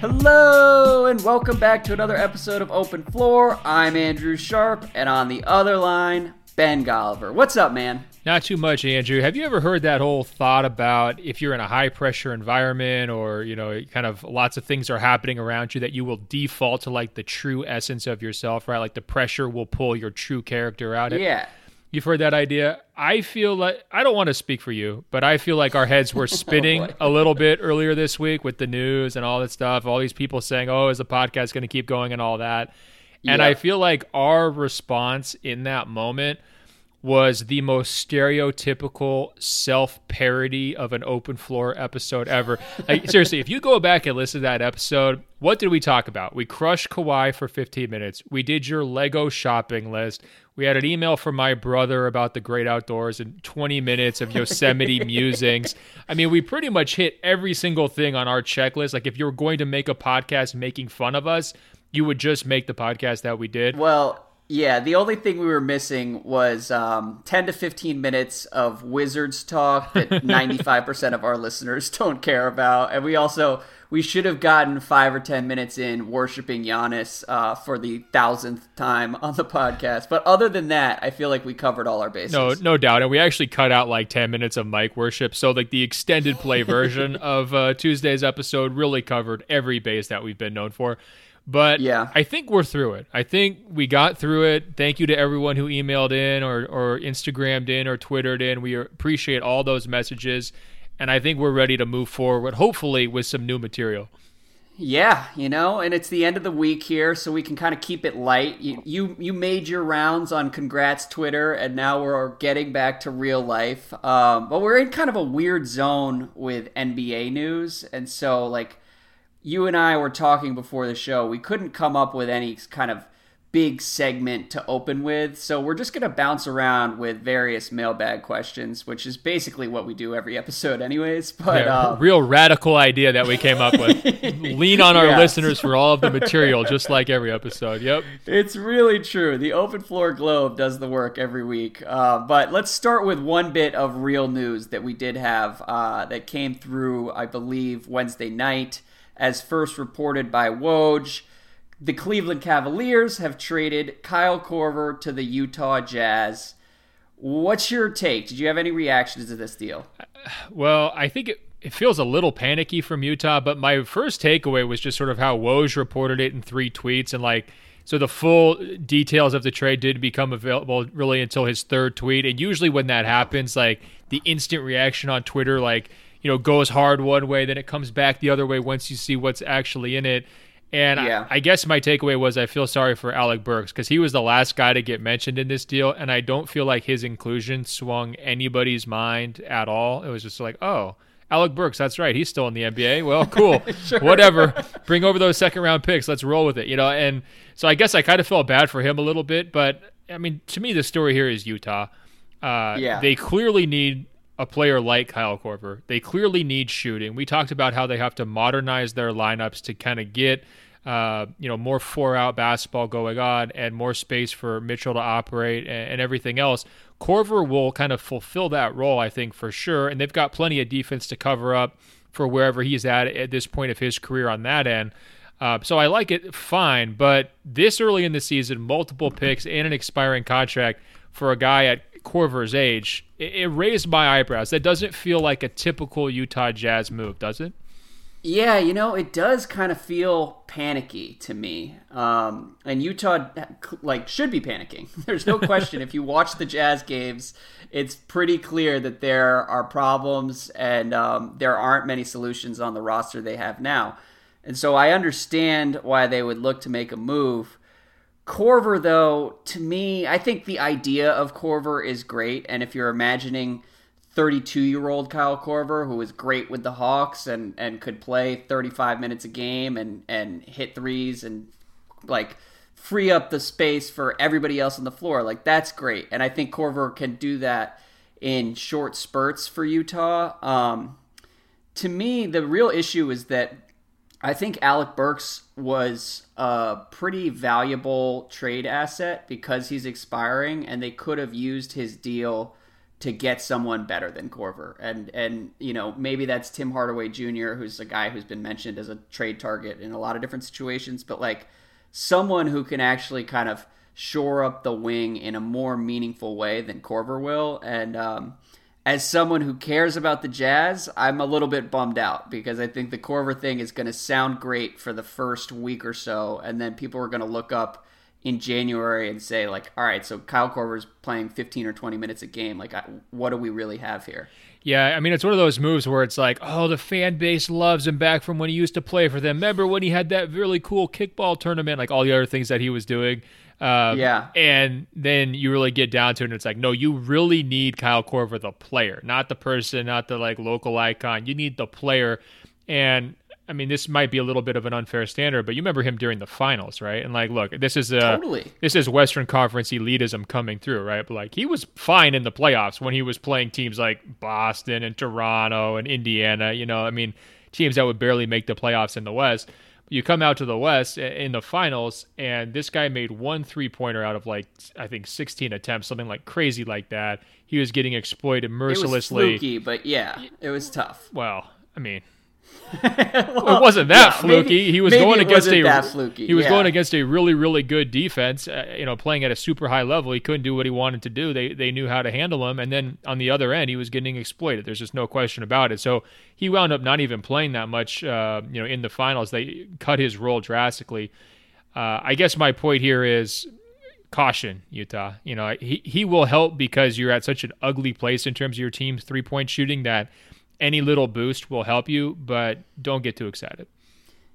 Hello, and welcome back to another episode of Open Floor. I'm Andrew Sharp, and on the other line, Ben Golliver. What's up, man? Not too much, Andrew. Have you ever heard that whole thought about if you're in a high pressure environment or, you know, kind of lots of things are happening around you that you will default to like the true essence of yourself, right? Like the pressure will pull your true character out. Yeah. You've heard that idea. I feel like I don't want to speak for you, but I feel like our heads were oh, spinning Oh, a little bit earlier this week with the news and all that stuff. All these people saying, "Oh, is the podcast going to keep going?" and all that. And Yeah. I feel like our response in that moment was the most stereotypical self parody of an open floor episode ever. Like, seriously, if you go back and listen to that episode, what did we talk about? We crushed Kawhi for 15 minutes. We did your Lego shopping list. We had an email from my brother about the great outdoors and 20 minutes of Yosemite musings. I mean, we pretty much hit every single thing on our checklist. Like, if you were going to make a podcast making fun of us, you would just make the podcast that we did. Well, yeah, the only thing we were missing was um, 10 to 15 minutes of Wizards talk that 95% of our listeners don't care about. And we also, we should have gotten five or 10 minutes in worshiping Giannis uh, for the thousandth time on the podcast. But other than that, I feel like we covered all our bases. No, no doubt. And we actually cut out like 10 minutes of mic worship. So, like, the extended play version of uh, Tuesday's episode really covered every base that we've been known for. But Yeah. I think we're through it. I think we got through it. Thank you to everyone who emailed in or, or Instagrammed in or Twittered in. We appreciate all those messages. And I think we're ready to move forward, hopefully, with some new material. Yeah, you know, and it's the end of the week here, so we can kind of keep it light. You, you you made your rounds on congrats Twitter, and now we're getting back to real life. Um, but we're in kind of a weird zone with NBA news, and so like you and I were talking before the show, we couldn't come up with any kind of big segment to open with, so we're just gonna bounce around with various mailbag questions, which is basically what we do every episode, anyways. But Yeah, um, real radical idea that we came up with. Lean on our Yeah. listeners for all of the material, just like every episode. Yep. It's really true. The Open Floor Globe does the work every week. Uh, but let's start with one bit of real news that we did have uh, that came through, I believe, Wednesday night, as first reported by Woj. The Cleveland Cavaliers have traded Kyle Korver to the Utah Jazz. What's your take? Did you have any reactions to this deal? Well, I think it, it feels a little panicky from Utah, but my first takeaway was just sort of how Woj reported it in three tweets. And like, so the full details of the trade didn't become available really until his third tweet. And usually when that happens, like the instant reaction on Twitter, like, you know, goes hard one way, then it comes back the other way once you see what's actually in it. And Yeah. I, I guess my takeaway was I feel sorry for Alec Burks because he was the last guy to get mentioned in this deal, and I don't feel like his inclusion swung anybody's mind at all. It was just like, oh, Alec Burks, that's right, he's still in the NBA. Well, cool, whatever. Bring over those second round picks. Let's roll with it, you know. And so I guess I kind of felt bad for him a little bit, but I mean, to me, the story here is Utah. Uh, Yeah. They clearly need a player like Kyle Korver. They clearly need shooting. We talked about how they have to modernize their lineups to kind of get uh, you know more four out basketball going on and more space for Mitchell to operate and, and everything else. Korver will kind of fulfill that role, I think, for sure. And they've got plenty of defense to cover up for wherever he's at at this point of his career on that end. Uh, so I like it fine, but this early in the season, multiple picks and an expiring contract for a guy at Korver's age, it, it raised my eyebrows. That doesn't feel like a typical Utah Jazz move, does it? Yeah, you know, it does kind of feel panicky to me. Um, and Utah, like, should be panicking. There's no question. if you watch the Jazz games, it's pretty clear that there are problems and um, there aren't many solutions on the roster they have now. And so I understand why they would look to make a move. Korver, though, to me, I think the idea of Korver is great. And if you're imagining 32 year old Kyle Korver, who was great with the Hawks and, and could play 35 minutes a game and, and hit threes and like free up the space for everybody else on the floor. Like that's great. And I think Korver can do that in short spurts for Utah. Um, to me, the real issue is that I think Alec Burks was a pretty valuable trade asset because he's expiring, and they could have used his deal to get someone better than Korver. And and you know, maybe that's Tim Hardaway Jr., who's a guy who's been mentioned as a trade target in a lot of different situations, but like someone who can actually kind of shore up the wing in a more meaningful way than Korver will. And um, as someone who cares about the Jazz, I'm a little bit bummed out because I think the Korver thing is going to sound great for the first week or so, and then people are going to look up in January and say like, all right, so Kyle Korver's playing 15 or 20 minutes a game. Like, what do we really have here? Yeah, I mean, it's one of those moves where it's like, oh, the fan base loves him back from when he used to play for them. Remember when he had that really cool kickball tournament, like all the other things that he was doing. Um, yeah. And then you really get down to it, and it's like, no, you really need Kyle Korver, the player, not the person, not the like local icon. You need the player. And I mean, this might be a little bit of an unfair standard, but you remember him during the finals, right? And like, look, this is a totally. this is Western Conference elitism coming through, right? But like, he was fine in the playoffs when he was playing teams like Boston and Toronto and Indiana. You know, I mean, teams that would barely make the playoffs in the West. You come out to the West in the finals, and this guy made one three pointer out of like I think 16 attempts, something like crazy like that. He was getting exploited mercilessly. It was fluky, but yeah, it was tough. Well, I mean, well, it wasn't that yeah, fluky. Maybe, he was going against a fluky. he was yeah. going against a really really good defense. Uh, you know, playing at a super high level, he couldn't do what he wanted to do. They they knew how to handle him, and then on the other end, he was getting exploited. There's just no question about it. So he wound up not even playing that much. Uh, you know, in the finals, they cut his role drastically. Uh, I guess my point here is caution, Utah. You know, he he will help because you're at such an ugly place in terms of your team's three point shooting that any little boost will help you, but don't get too excited.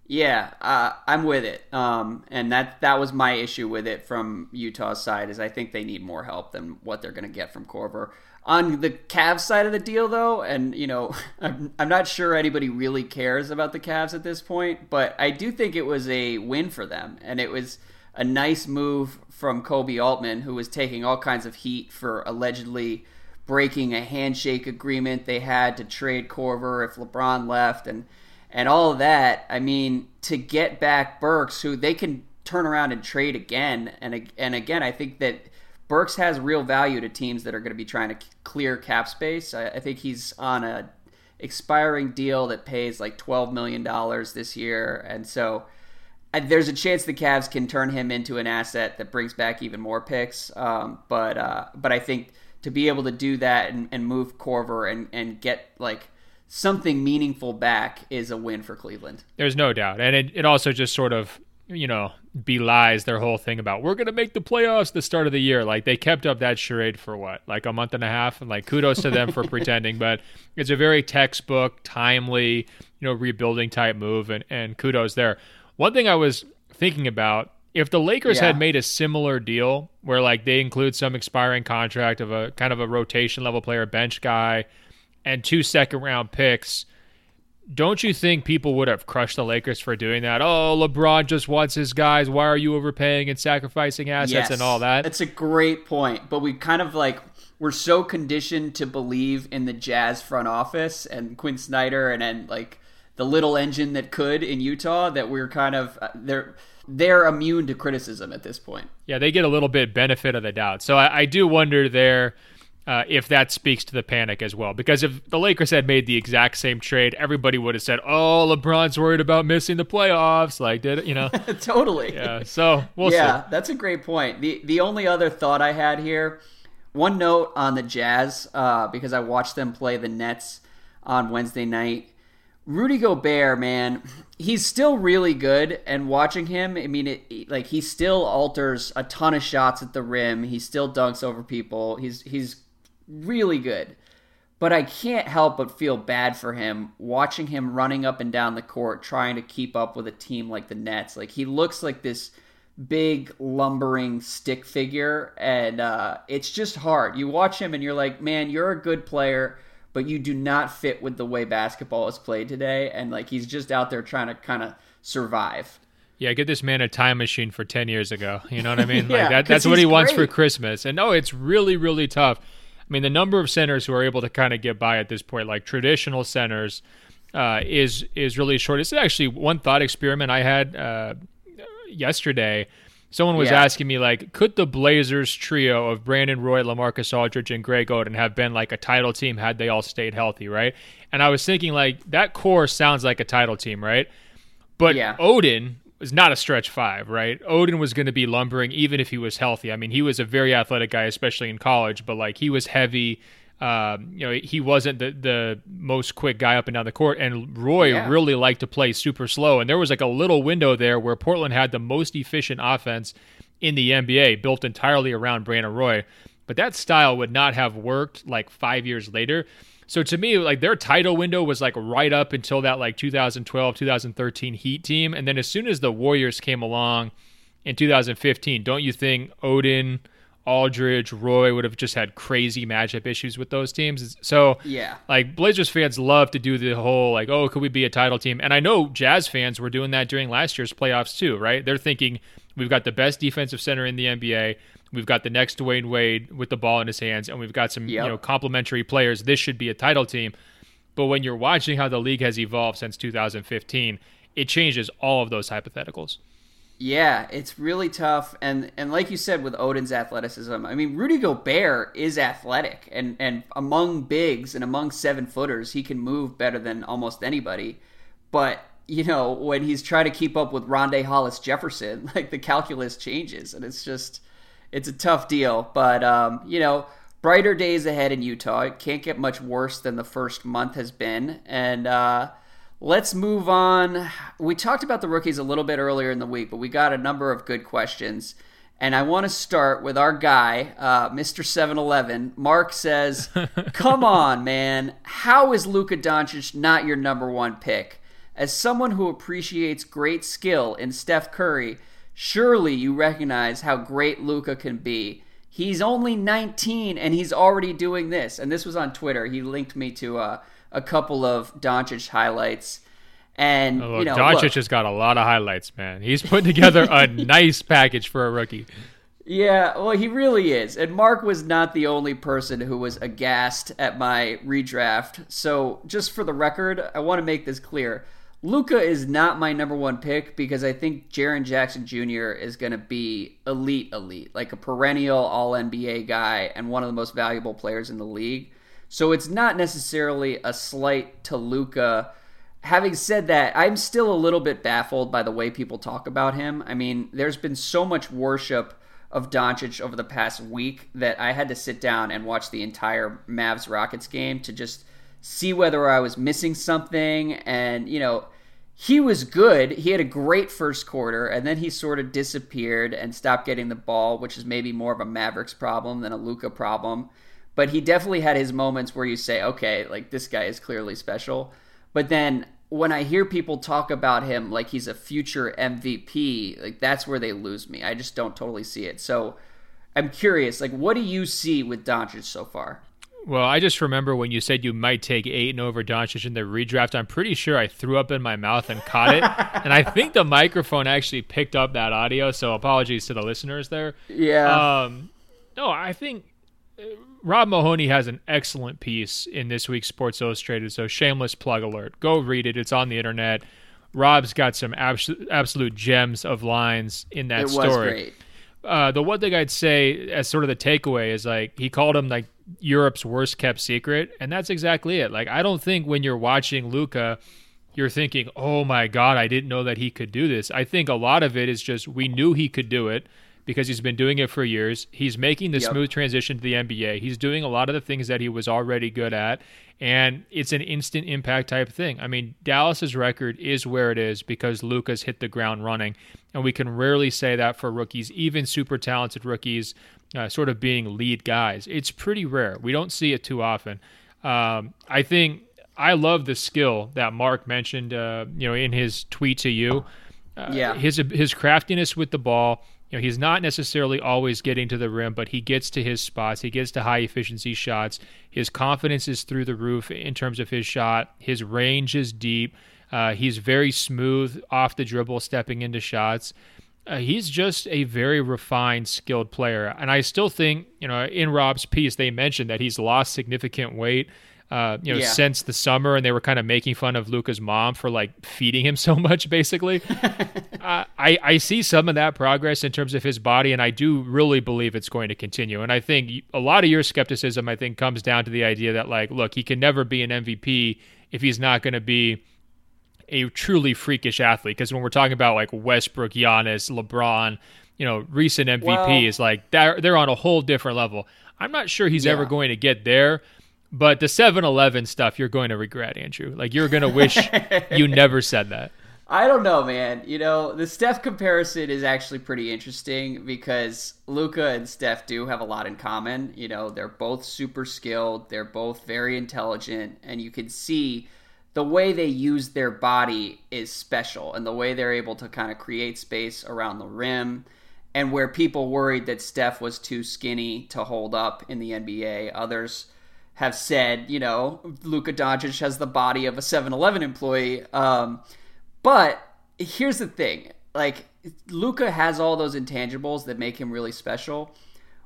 Yeah, uh, I'm with it. Um, and that that was my issue with it from Utah's side is I think they need more help than what they're going to get from Korver. On the Cavs side of the deal, though, and you know, I'm, I'm not sure anybody really cares about the Cavs at this point, but I do think it was a win for them, and it was a nice move from Koby Altman, who was taking all kinds of heat for allegedly breaking a handshake agreement they had to trade Korver if LeBron left and and all of that. I mean, to get back Burks, who they can turn around and trade again and and again, I think that Burks has real value to teams that are going to be trying to clear cap space. I, I think he's on a expiring deal that pays like twelve million dollars this year, and so there's a chance the Cavs can turn him into an asset that brings back even more picks. Um, but uh, but I think to be able to do that and, and move Korver and, and get like something meaningful back is a win for Cleveland. There's no doubt. And it, it also just sort of, you know, belies their whole thing about we're going to make the playoffs the start of the year. Like they kept up that charade for what, like a month and a half? And like kudos to them for pretending. But it's a very textbook, timely, you know, rebuilding type move. And, and kudos there. One thing I was thinking about if the Lakers yeah. had made a similar deal where like they include some expiring contract of a kind of a rotation level player, bench guy, and two second round picks, don't you think people would have crushed the Lakers for doing that? Oh, LeBron just wants his guys. Why are you overpaying and sacrificing assets yes, and all that? That's a great point. But we kind of like we're so conditioned to believe in the Jazz front office and Quin Snyder and and like the little engine that could in Utah that we're kind of uh, they're they're immune to criticism at this point. Yeah, they get a little bit benefit of the doubt. So I, I do wonder there uh, if that speaks to the panic as well. Because if the Lakers had made the exact same trade, everybody would have said, "Oh, LeBron's worried about missing the playoffs." Like, did it? You know? totally. Yeah. So we'll yeah, see. that's a great point. the The only other thought I had here, one note on the Jazz, uh, because I watched them play the Nets on Wednesday night. Rudy Gobert, man, he's still really good. And watching him, I mean, it, like he still alters a ton of shots at the rim. He still dunks over people. He's he's really good. But I can't help but feel bad for him watching him running up and down the court trying to keep up with a team like the Nets. Like he looks like this big lumbering stick figure, and uh, it's just hard. You watch him and you're like, man, you're a good player but you do not fit with the way basketball is played today. And like he's just out there trying to kind of survive. Yeah, get this man a time machine for ten years ago. You know what I mean? yeah, like that, that's what he great. wants for Christmas. And no, it's really, really tough. I mean, the number of centers who are able to kind of get by at this point, like traditional centers, uh, is is really short. It's actually one thought experiment I had uh, yesterday. Someone was Yeah. asking me like, could the Blazers trio of Brandon Roy, LaMarcus Aldridge, and Greg Oden have been like a title team had they all stayed healthy, right? And I was thinking like that core sounds like a title team, right? But Yeah. Oden was not a stretch five, right? Oden was going to be lumbering even if he was healthy. I mean, he was a very athletic guy, especially in college, but like he was heavy. Um, you know, he wasn't the, the most quick guy up and down the court. And Roy Yeah. really liked to play super slow. And there was like a little window there where Portland had the most efficient offense in the NBA, built entirely around Brandon Roy. But that style would not have worked like five years later. So to me, like their title window was like right up until that like 2012, 2013 Heat team. And then as soon as the Warriors came along in 2015, don't you think Oden, Aldridge, Roy would have just had crazy matchup issues with those teams? So Yeah. like Blazers fans love to do the whole like, oh, could we be a title team? And I know Jazz fans were doing that during last year's playoffs too, right? They're thinking we've got the best defensive center in the NBA. We've got the next Dwyane Wade with the ball in his hands, and we've got some Yep. you know complementary players. This should be a title team. But when you're watching how the league has evolved since 2015, it changes all of those hypotheticals. Yeah, it's really tough, and and like you said with Oden's athleticism, I mean Rudy Gobert is athletic, and and among bigs and among seven footers, he can move better than almost anybody. But you know when he's trying to keep up with Rondae Hollis Jefferson, like the calculus changes, and it's just it's a tough deal. But um, you know, brighter days ahead in Utah. It can't get much worse than the first month has been, and. uh Let's move on. We talked about the rookies a little bit earlier in the week, but we got a number of good questions. And I want to start with our guy, uh, Mr. 711. Mark says, Come on, man. How is Luka Doncic not your number one pick? As someone who appreciates great skill in Steph Curry, surely you recognize how great Luka can be. He's only 19 and he's already doing this. And this was on Twitter. He linked me to uh, a couple of Doncic highlights. And, Oh, you know, Doncic look, has got a lot of highlights, man. He's putting together a nice package for a rookie. Yeah, well, he really is. And Mark was not the only person who was aghast at my redraft. So, just for the record, I want to make this clear. Luka is not my number one pick because I think Jaren Jackson Jr. is going to be elite, elite, like a perennial All NBA guy and one of the most valuable players in the league. So it's not necessarily a slight to Luka. Having said that, I'm still a little bit baffled by the way people talk about him. I mean, there's been so much worship of Doncic over the past week that I had to sit down and watch the entire Mavs Rockets game to just see whether I was missing something. And, you know, he was good. He had a great first quarter, and then he sort of disappeared and stopped getting the ball, which is maybe more of a Mavericks problem than a Luka problem. But he definitely had his moments where you say, okay, like this guy is clearly special. But then when I hear people talk about him like he's a future MVP, like that's where they lose me. I just don't totally see it. So I'm curious, like, what do you see with Doncic so far? Well, I just remember when you said you might take Ayton over Doncic in the redraft. I'm pretty sure I threw up in my mouth and caught it, and I think the microphone actually picked up that audio. So apologies to the listeners there. Yeah. Um, no, I think Rob Mahoney has an excellent piece in this week's Sports Illustrated. So shameless plug alert. Go read it. It's on the internet. Rob's got some absolute absolute gems of lines in that it was story great. uh, the one thing I'd say as sort of the takeaway is like he called him like Europe's worst kept secret, and that's exactly it. Like I don't think when you're watching Luka, you're thinking, "Oh my God, I didn't know that he could do this." I think a lot of it is just we knew he could do it because he's been doing it for years. He's making the Yep. smooth transition to the NBA. He's doing a lot of the things that he was already good at, and it's an instant impact type thing. I mean, Dallas's record is where it is because Luka's hit the ground running, and we can rarely say that for rookies, even super talented rookies, uh, sort of being lead guys. It's pretty rare. We don't see it too often. Um, I think I love the skill that Mark mentioned, uh, you know, in his tweet to you. Uh, Yeah. his his craftiness with the ball. You know, he's not necessarily always getting to the rim, but he gets to his spots. He gets to high efficiency shots. His confidence is through the roof in terms of his shot. His range is deep. Uh, he's very smooth off the dribble, stepping into shots. Uh, he's just a very refined, skilled player. And I still think, you know, in Rob's piece, they mentioned that he's lost significant weight. Uh, you know, Yeah. since the summer, and they were kind of making fun of Luka's mom for like feeding him so much, basically. I, I see some of that progress in terms of his body, and I do really believe it's going to continue. And I think a lot of your skepticism, I think, comes down to the idea that, like, look, he can never be an MVP if he's not going to be a truly freakish athlete. Because when we're talking about like Westbrook, Giannis, LeBron, you know, recent MVP well, is like they're they're on a whole different level. I'm not sure he's yeah. ever going to get there. But the 7-Eleven stuff, you're going to regret, Andrew. Like you're going to wish you never said that. I don't know, man. You know, the Steph comparison is actually pretty interesting because Luka and Steph do have a lot in common. You know, they're both super skilled, they're both very intelligent, and you can see the way they use their body is special and the way they're able to kind of create space around the rim and where people worried that Steph was too skinny to hold up in the NBA, others have said, you know, Luka Doncic has the body of a 7-Eleven employee. Um, but here's the thing: like Luka has all those intangibles that make him really special.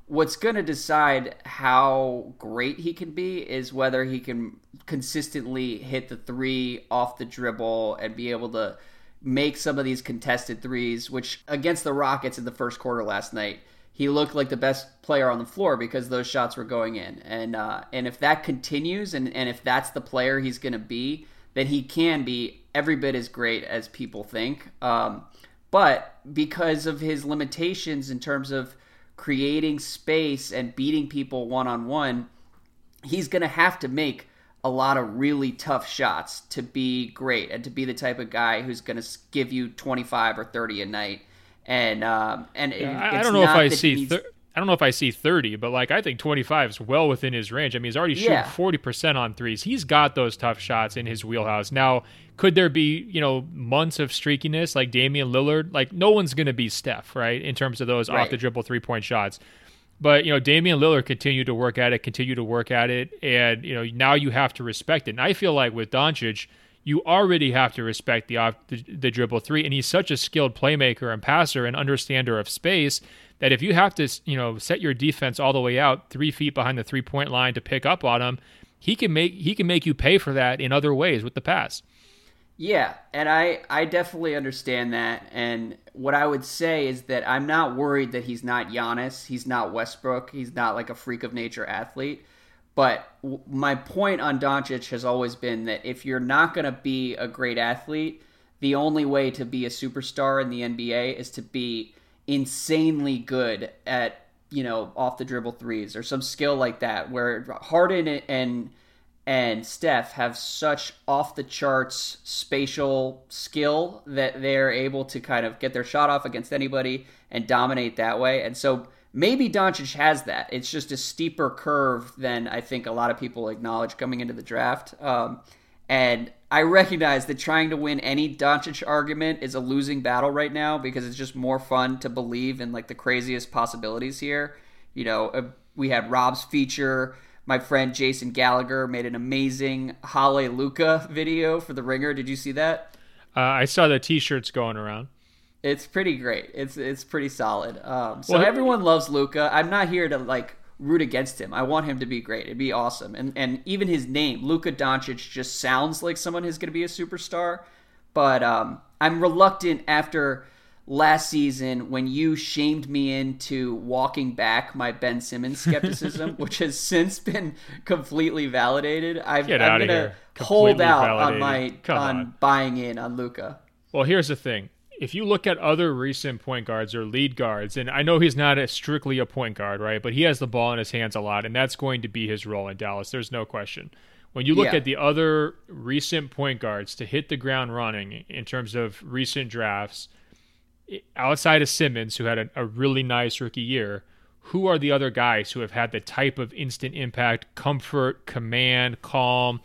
What's going to decide how great he can be is whether he can consistently hit the three off the dribble and be able to make some of these contested threes, which against the Rockets in the first quarter last night, he looked like the best player on the floor because those shots were going in. And uh, and if that continues, and, and if that's the player he's going to be, then he can be every bit as great as people think. Um, but because of his limitations in terms of creating space and beating people one on one, he's going to have to make a lot of really tough shots to be great and to be the type of guy who's going to give you 25 or 30 a night. And um, and yeah, I don't know if I see. Thir- I don't know if I see 30, but like I think 25 is well within his range. I mean, he's already shooting yeah. 40% on threes. He's got those tough shots in his wheelhouse. Now, could there be, you know, months of streakiness like Damian Lillard? Like no one's going to be Steph, right? In terms of those right. off the dribble three-point shots. But you know, Damian Lillard continued to work at it, continue to work at it, and you know now you have to respect it. And I feel like with Doncic, you already have to respect the the, the dribble three, and he's such a skilled playmaker and passer and understander of space that if you have to you know set your defense all the way out three feet behind the three point line to pick up on him, he can make he can make you pay for that in other ways with the pass. Yeah, and I I definitely understand that. And what I would say is that I'm not worried that he's not Giannis, he's not Westbrook, he's not like a freak of nature athlete. But my point on Doncic has always been that if you're not going to be a great athlete, the only way to be a superstar in the NBA is to be insanely good at you know off the dribble threes or some skill like that. Where Harden and and Steph have such off the charts spatial skill that they're able to kind of get their shot off against anybody and dominate that way. And so maybe Doncic has that. It's just a steeper curve than I think a lot of people acknowledge coming into the draft. Um, and I recognize that trying to win any Doncic argument is a losing battle right now because it's just more fun to believe in like the craziest possibilities here. You know, uh, we had Rob's feature my friend Jason Gallagher made an amazing Hallelujah video for the Ringer. Did you see that? Uh, I saw the T-shirts going around. It's pretty great. It's it's pretty solid. Um, so well, everyone loves Luka. I'm not here to like root against him. I want him to be great. It'd be awesome. And and even his name, Luka Doncic, just sounds like someone who's going to be a superstar. But um, I'm reluctant after last season when you shamed me into walking back my Ben Simmons skepticism, which has since been completely validated. i am going to hold out validated. on my on, on buying in on Luka. Well, here's the thing. If you look at other recent point guards or lead guards, and I know he's not a, strictly a point guard, right? But he has the ball in his hands a lot, and that's going to be his role in Dallas. There's no question. When you look yeah. at the other recent point guards to hit the ground running in terms of recent drafts, outside of Simmons, who had a, a, really nice rookie year, who are the other guys who have had the type of instant impact, comfort, command, calm,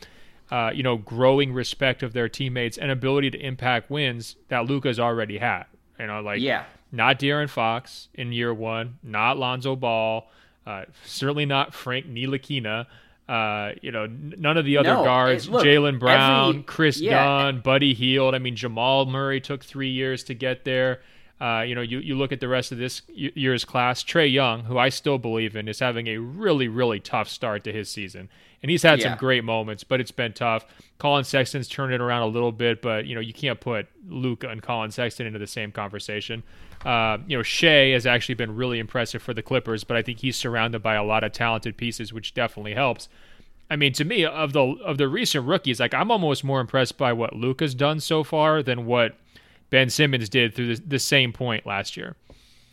uh, you know, growing respect of their teammates and ability to impact wins that Luka's already had? You know, like yeah. not De'Aaron Fox in year one, not Lonzo Ball, uh, certainly not Frank Ntilikina. Uh, you know, none of the other no, guards, Jaylen Brown, every, Kris yeah. Dunn, Buddy Hield. I mean, Jamal Murray took three years to get there. Uh, you know, you, you look at the rest of this year's class, Trae Young, who I still believe in, is having a really, really tough start to his season. And he's had yeah. some great moments, but it's been tough. Colin Sexton's turned it around a little bit, but, you know, you can't put Luka and Colin Sexton into the same conversation. Uh, you know, Shai has actually been really impressive for the Clippers, but I think he's surrounded by a lot of talented pieces, which definitely helps. I mean, to me, of the of the recent rookies, like I'm almost more impressed by what Luka's done so far than what Ben Simmons did through the, the same point last year.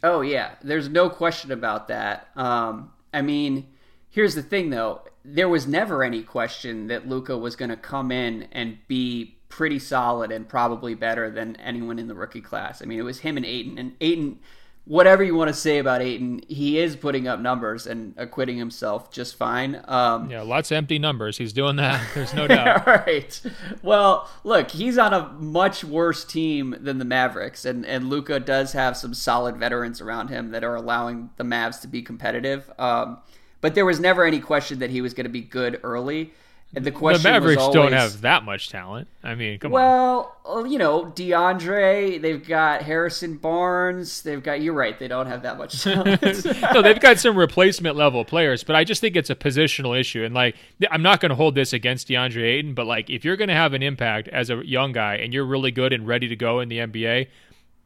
Oh yeah, there's no question about that. Um, I mean, here's the thing though: there was never any question that Luka was going to come in and be pretty solid and probably better than anyone in the rookie class. I mean, it was him and Ayton, and Ayton whatever you want to say about Ayton, he is putting up numbers and acquitting himself just fine. Um, yeah, lots of empty numbers. He's doing that. There's no doubt. right. Well, look, he's on a much worse team than the Mavericks, and and Luka does have some solid veterans around him that are allowing the Mavs to be competitive. Um, but there was never any question that he was going to be good early. And the question the Mavericks always, don't have that much talent. I mean, come well, on. Well, uh, you know, DeAndre, they've got Harrison Barnes, they've got. You're right, they don't have that much talent. no, they've got some replacement level players, but I just think it's a positional issue. And like, I'm not going to hold this against DeAndre Ayton, but like, if you're going to have an impact as a young guy and you're really good and ready to go in the NBA,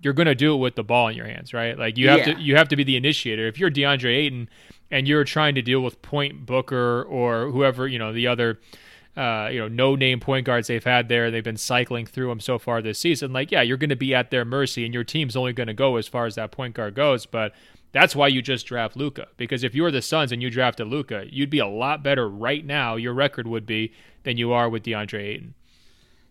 you're going to do it with the ball in your hands, right? Like, you have yeah. to you have to be the initiator. If you're DeAndre Ayton and you're trying to deal with Point Booker or whoever you know the other uh, you know no name point guards they've had there, they've been cycling through them so far this season. Like, yeah, you're going to be at their mercy, and your team's only going to go as far as that point guard goes. But that's why you just draft Luka. because if you're the Suns and you drafted Luka, you'd be a lot better right now. Your record would be than you are with DeAndre Ayton.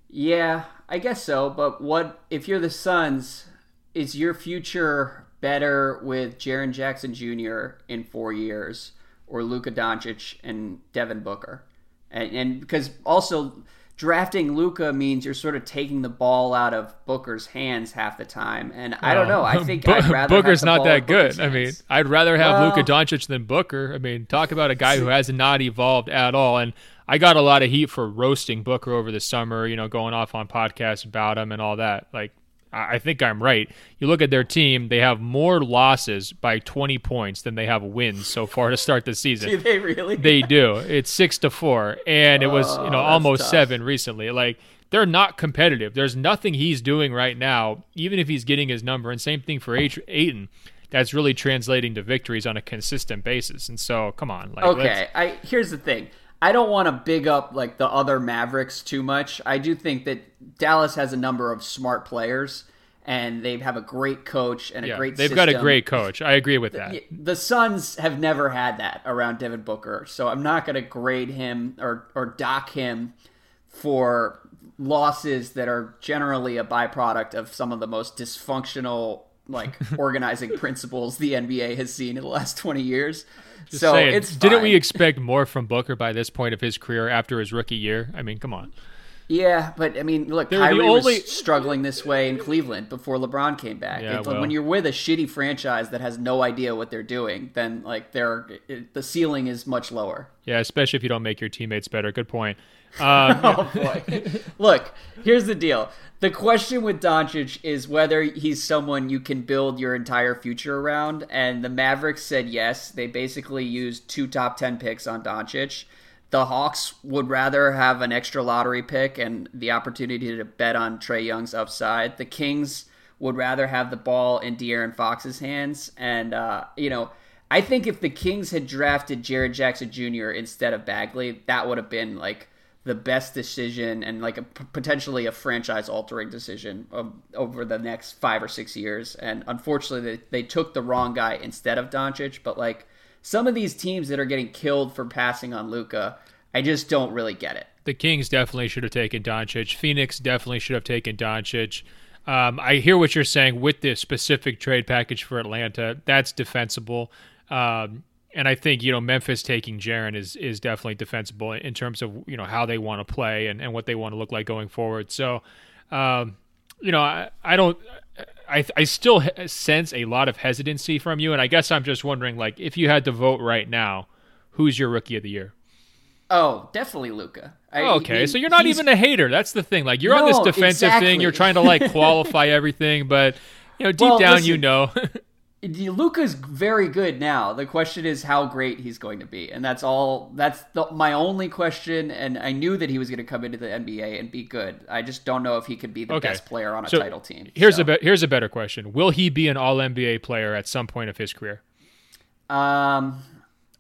Yeah, I guess so. But what if you're the Suns? Is your future better with Jaren Jackson Jr. in four years or Luka Doncic and Devin Booker? And, and because also drafting Luka means you're sort of taking the ball out of Booker's hands half the time. And I don't know. I think I'd rather Booker's not that good. I mean, I'd rather have well, Luka Doncic than Booker. I mean, talk about a guy who has not evolved at all. And I got a lot of heat for roasting Booker over the summer, you know, going off on podcasts about him and all that. Like, I think I'm right. You look at their team; they have more losses by 20 points than they have wins so far to start the season. do they really? They do. It's six to four, and it was you know oh, almost tough. seven recently. Like they're not competitive. There's nothing he's doing right now, even if he's getting his number. And same thing for Ayton. That's really translating to victories on a consistent basis. And so, come on. Like, okay, I here's the thing. I don't want to big up like the other Mavericks too much. I do think that Dallas has a number of smart players and they have a great coach and a yeah, great they've system. got a great coach. I agree with that. The, the Suns have never had that around Devin Booker. So I'm not going to grade him or or dock him for losses that are generally a byproduct of some of the most dysfunctional like organizing principles the NBA has seen in the last 20 years. Just so saying, it's didn't we expect more from Booker by this point of his career after his rookie year? I mean, come on. Yeah, but I mean, look, They're Kyrie only... was struggling this way in Cleveland before LeBron came back. Yeah, well. When you're with a shitty franchise that has no idea what they're doing, then like they're it, the ceiling is much lower. Yeah, especially if you don't make your teammates better. Good point. Um, oh boy! look, here's the deal. The question with Doncic is whether he's someone you can build your entire future around. And the Mavericks said yes. They basically used two top 10 picks on Doncic. The Hawks would rather have an extra lottery pick and the opportunity to bet on Trae Young's upside. The Kings would rather have the ball in De'Aaron Fox's hands. And, uh, you know, I think if the Kings had drafted Jaren Jackson Jr. instead of Bagley, that would have been like the best decision and like a, potentially a franchise altering decision um, over the next five or six years. And unfortunately, they, they took the wrong guy instead of Doncic. But like some of these teams that are getting killed for passing on Luka, I just don't really get it. The Kings definitely should have taken Doncic. Phoenix definitely should have taken Doncic. Um, I hear what you're saying with this specific trade package for Atlanta. That's defensible. Um, and I think you know Memphis taking Jaren is is definitely defensible in terms of you know how they want to play and, and what they want to look like going forward. So, um, you know, I, I don't. I, I still sense a lot of hesitancy from you, and I guess I'm just wondering, like, if you had to vote right now, who's your rookie of the year? Oh, definitely Luka. Oh, okay, he, so you're not even a hater. That's the thing. Like, you're no, on this defensive exactly. thing. You're trying to like qualify everything, but You know, deep Well, down, listen. you know. Luka's very good now. The question is how great he's going to be, and that's all. That's the, my only question. And I knew that he was going to come into the NBA and be good. I just don't know if he could be the Okay. best player on a So, title team. here's So, a be- here's a better question: Will he be an All NBA player at some point of his career? Um,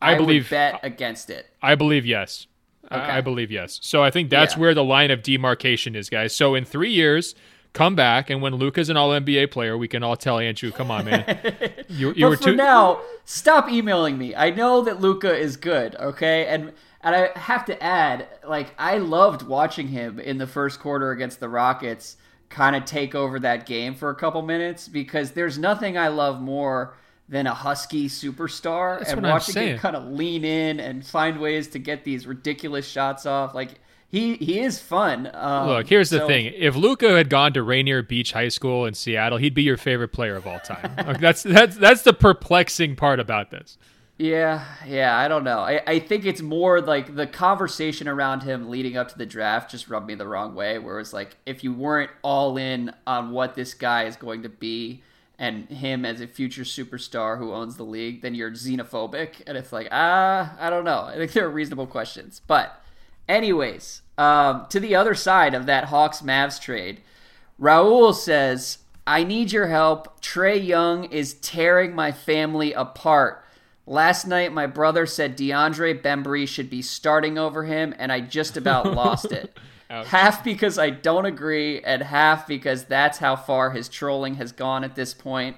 I I, believe- bet against it. I believe yes. I- I believe yes. So I think that's Yeah. where the line of demarcation is, guys. So in three years, come back, and when Luka's an All NBA player, we can all tell Andrew, "Come on, man, you, you but were too." now, stop emailing me. I know that Luca is good, okay? And and I have to add, like I loved watching him in the first quarter against the Rockets kind of take over that game for a couple minutes because there's nothing I love more than a husky superstar That's and watching him kind of lean in and find ways to get these ridiculous shots off. Like he he is fun. Um, Look, here's the so- thing: if Luka had gone to Rainier Beach High School in Seattle, he'd be your favorite player of all time. Okay, that's that's that's the perplexing part about this. Yeah, yeah, I don't know. I, I think it's more like the conversation around him leading up to the draft just rubbed me the wrong way. Where it's like, if you weren't all in on what this guy is going to be and him as a future superstar who owns the league, then you're xenophobic. And it's like, ah, I don't know. I think there are reasonable questions. But, anyways, um, to the other side of that Hawks Mavs trade, Raul says, I need your help. Trae Young is tearing my family apart. Last night, my brother said DeAndre Bembry should be starting over him, and I just about lost it. Ouch. half because I don't agree, and half because that's how far his trolling has gone at this point.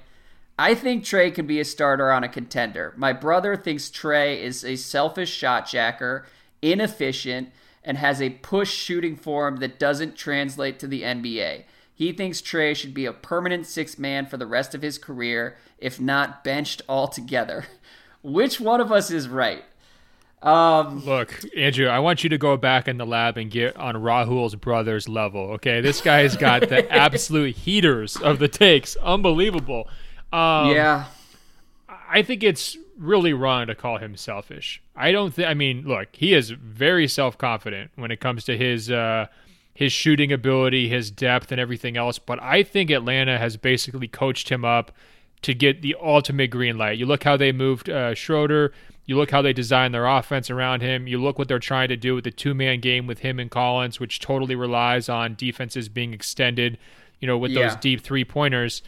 I think Trae can be a starter on a contender. My brother thinks Trae is a selfish shot jacker, inefficient, and has a push shooting form that doesn't translate to the NBA. He thinks Trae should be a permanent six man for the rest of his career, if not benched altogether. Which one of us is right? Um, Look, Andrew, I want you to go back in the lab and get on Rahul's brother's level. Okay, this guy's got the absolute heaters of the takes. Unbelievable. Um, yeah. I think it's really wrong to call him selfish. I don't think. I mean, look, he is very self confident when it comes to his uh, his shooting ability, his depth, and everything else. But I think Atlanta has basically coached him up to get the ultimate green light. You look how they moved uh, Schroeder. You look how they designed their offense around him. You look what they're trying to do with the two man game with him and Collins, which totally relies on defenses being extended. You know, with those deep three pointers.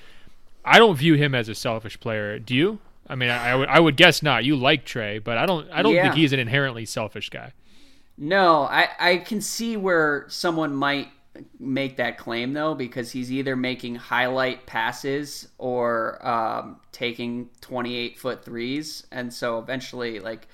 I don't view him as a selfish player. Do you? I mean, I, I would I would guess not. You like Trae, but I don't. I don't Yeah. think he's an inherently selfish guy. No, I, I can see where someone might make that claim though, because he's either making highlight passes or um, taking 28 foot threes. And so eventually, like,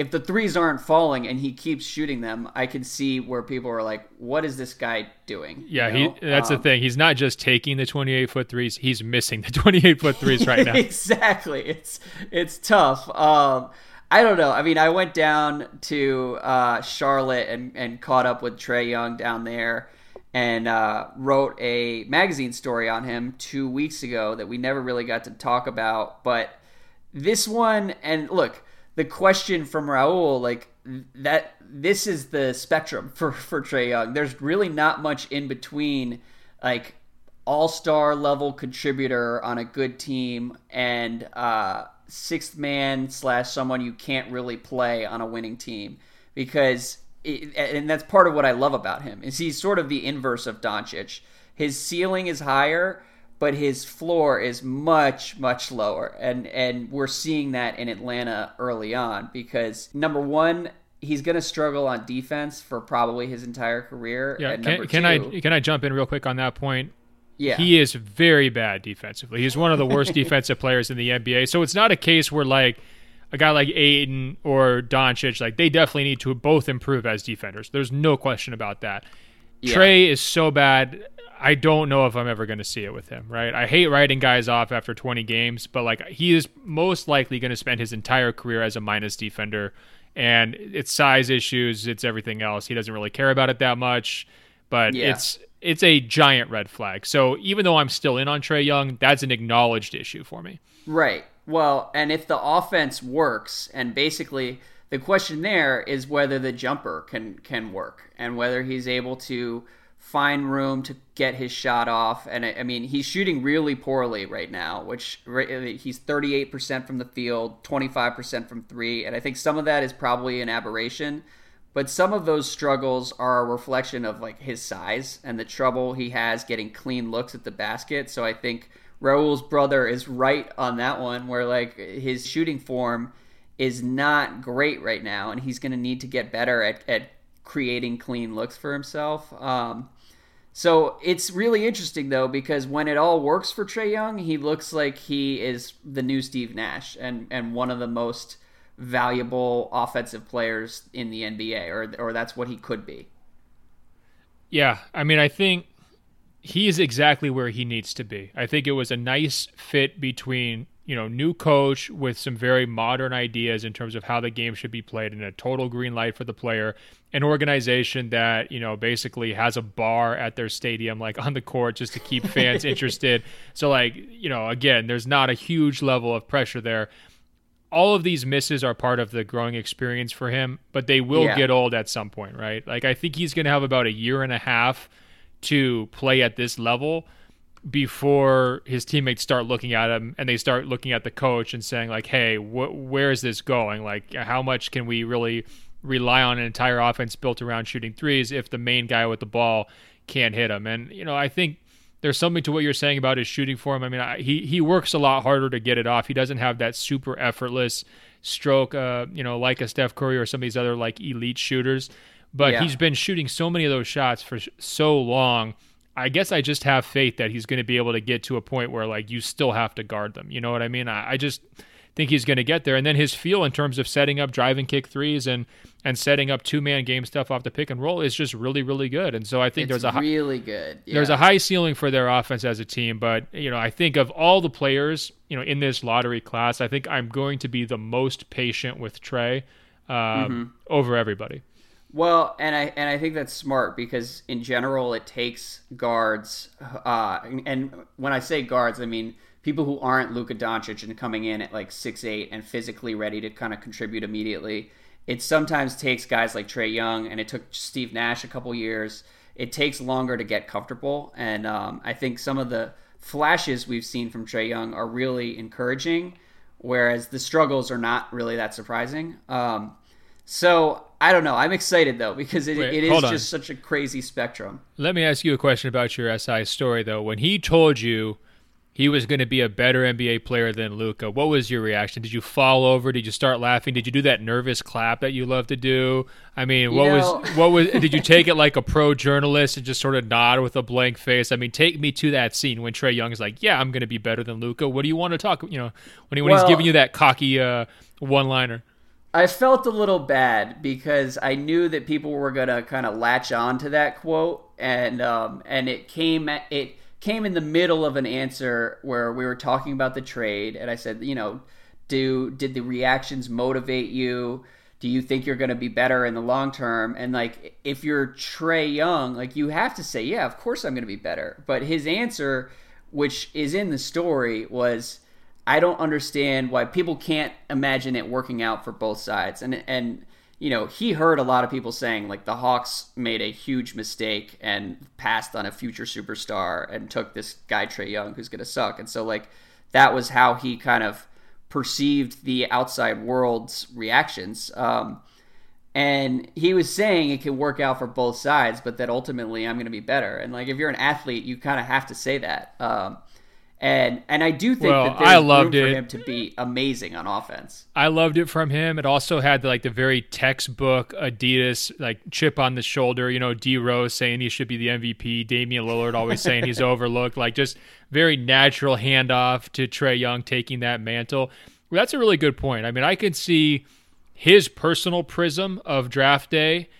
if the threes aren't falling and he keeps shooting them, I can see where people are like, what is this guy doing? Yeah, You know? he. That's Um, the thing. He's not just taking the twenty-eight foot threes. He's missing the twenty-eight foot threes right now. exactly. It's it's tough. Um, I don't know. I mean, I went down to uh, Charlotte and, and caught up with Trae Young down there, and uh, wrote a magazine story on him two weeks ago that we never really got to talk about. But this one, and look, the question from Raul, like that, this is the spectrum for for Trae Young. There's really not much in between, like all star level contributor on a good team and uh, sixth man slash someone you can't really play on a winning team because it, and that's part of what I love about him is he's sort of the inverse of Doncic. His ceiling is higher, but his floor is much much lower, and and we're seeing that in Atlanta early on because number one. He's going to struggle on defense for probably his entire career. Yeah, and can, can two, I can I jump in real quick on that point? Yeah, He is very bad defensively. He's one of the worst defensive players in the NBA. So it's not a case where like a guy like Ayton or Doncic, like they definitely need to both improve as defenders. There's no question about that. Yeah. Trey is so bad. I don't know if I'm ever going to see it with him, right? I hate writing guys off after 20 games, but like he is most likely going to spend his entire career as a minus defender. And it's size issues, it's everything else. He doesn't really care about it that much, but Yeah. it's it's a giant red flag. So even though I'm still in on Trae Young, that's an acknowledged issue for me. Right. Well, and if the offense works, and basically the question there is whether the jumper can can work and whether he's able to find room to get his shot off. And I, I mean, he's shooting really poorly right now, which he's 38% from the field, 25% from three. And I think some of that is probably an aberration. But some of those struggles are a reflection of like his size and the trouble he has getting clean looks at the basket. So I think Raul's brother is right on that one, where like his shooting form is not great right now, and he's going to need to get better at, at creating clean looks for himself. Um, so it's really interesting though because when it all works for Trae Young, he looks like he is the new Steve Nash and and one of the most valuable offensive players in the NBA, or or that's what he could be. Yeah, I mean, I think he is exactly where he needs to be. I think it was a nice fit between you know new coach with some very modern ideas in terms of how the game should be played and a total green light for the player. An organization that you know basically has a bar at their stadium like on the court just to keep fans interested. So like you know again there's not a huge level of pressure there. All of these misses are part of the growing experience for him but they will yeah. get old at some point right? Like i think he's going to have about a year and a half to play at this level before his teammates start looking at him and they start looking at the coach and saying like hey wh- where is this going? Like how much can we really rely on an entire offense built around shooting threes if the main guy with the ball can't hit him? And you know i think there's something to what you're saying about his shooting form. I mean I, he he works a lot harder to get it off. He doesn't have that super effortless stroke uh you know like a steph curry or some of these other like elite shooters. But yeah. he's been shooting so many of those shots for so long I guess I just have faith that he's going to be able to get to a point where like you still have to guard them. You know what I mean? I, I just think he's going to get there. And then his feel in terms of setting up driving kick threes and and setting up two man game stuff off the pick and roll is just really really good. And so I think it's there's a really good. Yeah. There's a high ceiling for their offense as a team, but you know I think of all the players you know in this lottery class, I think I'm going to be the most patient with Trae um, mm-hmm. over everybody. Well, and I and I think that's smart because in general it takes guards, uh, and when I say guards, I mean people who aren't Luka Doncic and coming in at like six eight and physically ready to kind of contribute immediately. It sometimes takes guys like Trae Young, and it took Steve Nash a couple years. It takes longer to get comfortable, and um, I think some of the flashes we've seen from Trae Young are really encouraging, whereas the struggles are not really that surprising. Um, so I don't know. I'm excited though because it, Wait, it is just such a crazy spectrum. Let me ask you a question about your SI story though. When he told you he was going to be a better NBA player than Luka, what was your reaction? Did you fall over? Did you start laughing? Did you do that nervous clap that you love to do? I mean, what was what was? did you take it like a pro journalist and just sort of nod with a blank face? I mean, take me to that scene when Trae Young is like, "Yeah, I'm going to be better than Luka." What do you want to talk? You know, when, he, when well, he's giving you that cocky uh, one liner. I felt a little bad because I knew that people were gonna kind of latch on to that quote, and um, and it came it came in the middle of an answer where we were talking about the trade, and I said, you know, do did the reactions motivate you? Do you think you're going to be better in the long term? And like, if you're Trae Young, like you have to say, yeah, of course I'm going to be better. But his answer, which is in the story, was I don't understand why people can't imagine it working out for both sides. And and you know, he heard a lot of people saying like the Hawks made a huge mistake and passed on a future superstar and took this guy Trae Young who's going to suck. And so like that was how he kind of perceived the outside world's reactions. Um, and he was saying it can work out for both sides, but that ultimately I'm going to be better. And like if you're an athlete, you kind of have to say that. Um, and and I do think well, that there's I loved room for him to be amazing on offense. I loved it from him. It also had like the very textbook Adidas like chip on the shoulder. You know, D Rose saying he should be the MVP. Damian Lillard always saying he's overlooked. Like just very natural handoff to Trae Young taking that mantle. Well, that's a really good point. I mean, I could see his personal prism of draft day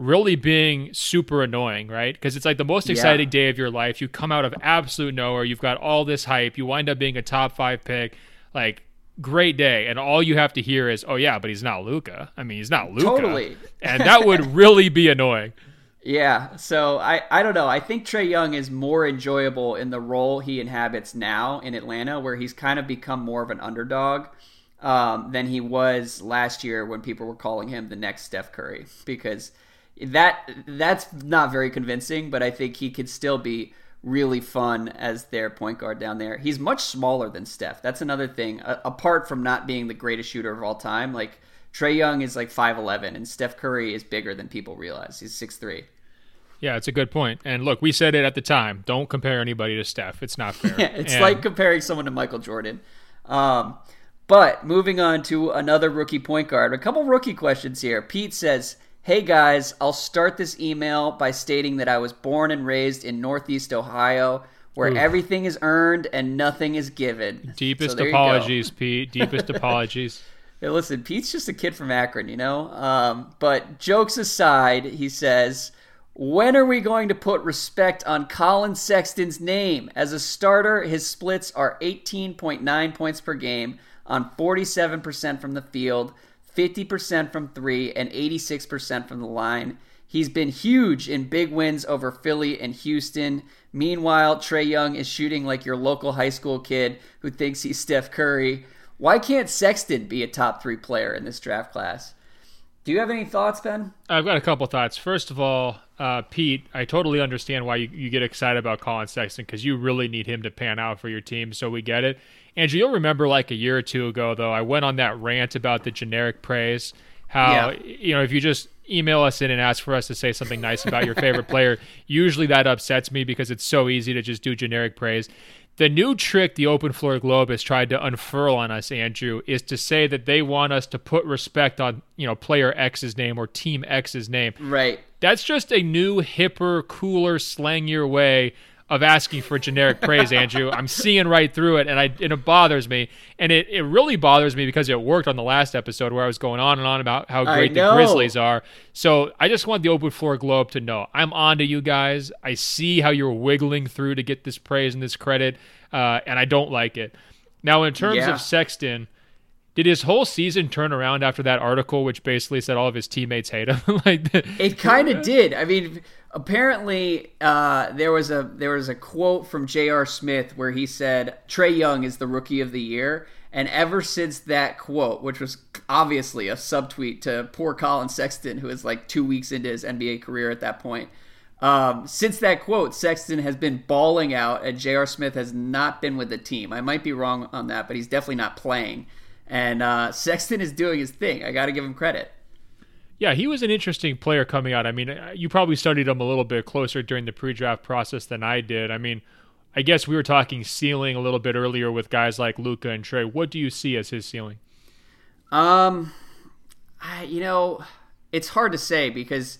really being super annoying, right? Because it's like the most exciting yeah. day of your life. You come out of absolute nowhere. You've got all this hype. You wind up being a top five pick. Like, great day. And all you have to hear is, oh, yeah, but he's not Luka. I mean, he's not Luka. Totally. and that would really be annoying. Yeah, so I, I don't know. I think Trae Young is more enjoyable in the role he inhabits now in Atlanta, where he's kind of become more of an underdog um, than he was last year when people were calling him the next Steph Curry. Because that that's not very convincing, but I think he could still be really fun as their point guard down there. He's much smaller than Steph. That's another thing. A- apart from not being the greatest shooter of all time, like Trae Young is like 5'11 and Steph Curry is bigger than people realize. He's 6'3. Yeah, it's a good point. And look, we said it at the time. Don't compare anybody to Steph. It's not fair. Yeah, it's and... like comparing someone to Michael Jordan. Um, but moving on to another rookie point guard, a couple rookie questions here. Pete says, Hey guys, I'll start this email by stating that I was born and raised in Northeast Ohio, where Ooh. everything is earned and nothing is given. Deepest so apologies, Pete. Deepest apologies. Hey, listen, Pete's just a kid from Akron, you know? Um, but jokes aside, he says, when are we going to put respect on Colin Sexton's name? As a starter, his splits are 18.9 points per game on 47% from the field, 50% from three, and 86% from the line. He's been huge in big wins over Philly and Houston. Meanwhile, Trae Young is shooting like your local high school kid who thinks he's Steph Curry. Why can't Sexton be a top three player in this draft class? Do you have any thoughts, Ben? I've got a couple thoughts. First of all, uh, Pete, I totally understand why you, you get excited about Colin Sexton because you really need him to pan out for your team. So we get it. Andrew, you'll remember like a year or two ago, though, I went on that rant about the generic praise. How, yeah. you know, if you just email us in and ask for us to say something nice about your favorite player, usually that upsets me because it's so easy to just do generic praise. The new trick the Open Floor Globe has tried to unfurl on us, Andrew, is to say that they want us to put respect on, you know, player X's name or team X's name. Right. That's just a new, hipper, cooler, slangier way of asking for generic praise, Andrew. I'm seeing right through it, and I and it bothers me. And it, it really bothers me because it worked on the last episode where I was going on and on about how great the Grizzlies are. So I just want the open floor globe to know I'm on to you guys. I see how you're wiggling through to get this praise and this credit, uh, and I don't like it. Now, in terms yeah. of Sexton. Did his whole season turn around after that article, which basically said all of his teammates hate him? like it kind of did. I mean, apparently uh, there was a there was a quote from J.R. Smith where he said Trae Young is the rookie of the year, and ever since that quote, which was obviously a subtweet to poor Colin Sexton, who is like two weeks into his NBA career at that point. Um, since that quote, Sexton has been balling out, and J.R. Smith has not been with the team. I might be wrong on that, but he's definitely not playing. And uh, Sexton is doing his thing. I got to give him credit. Yeah, he was an interesting player coming out. I mean, uh, you probably studied him a little bit closer during the pre-draft process than I did. I mean, I guess we were talking ceiling a little bit earlier with guys like Luka and Trae. What do you see as his ceiling? Um, I, you know, it's hard to say because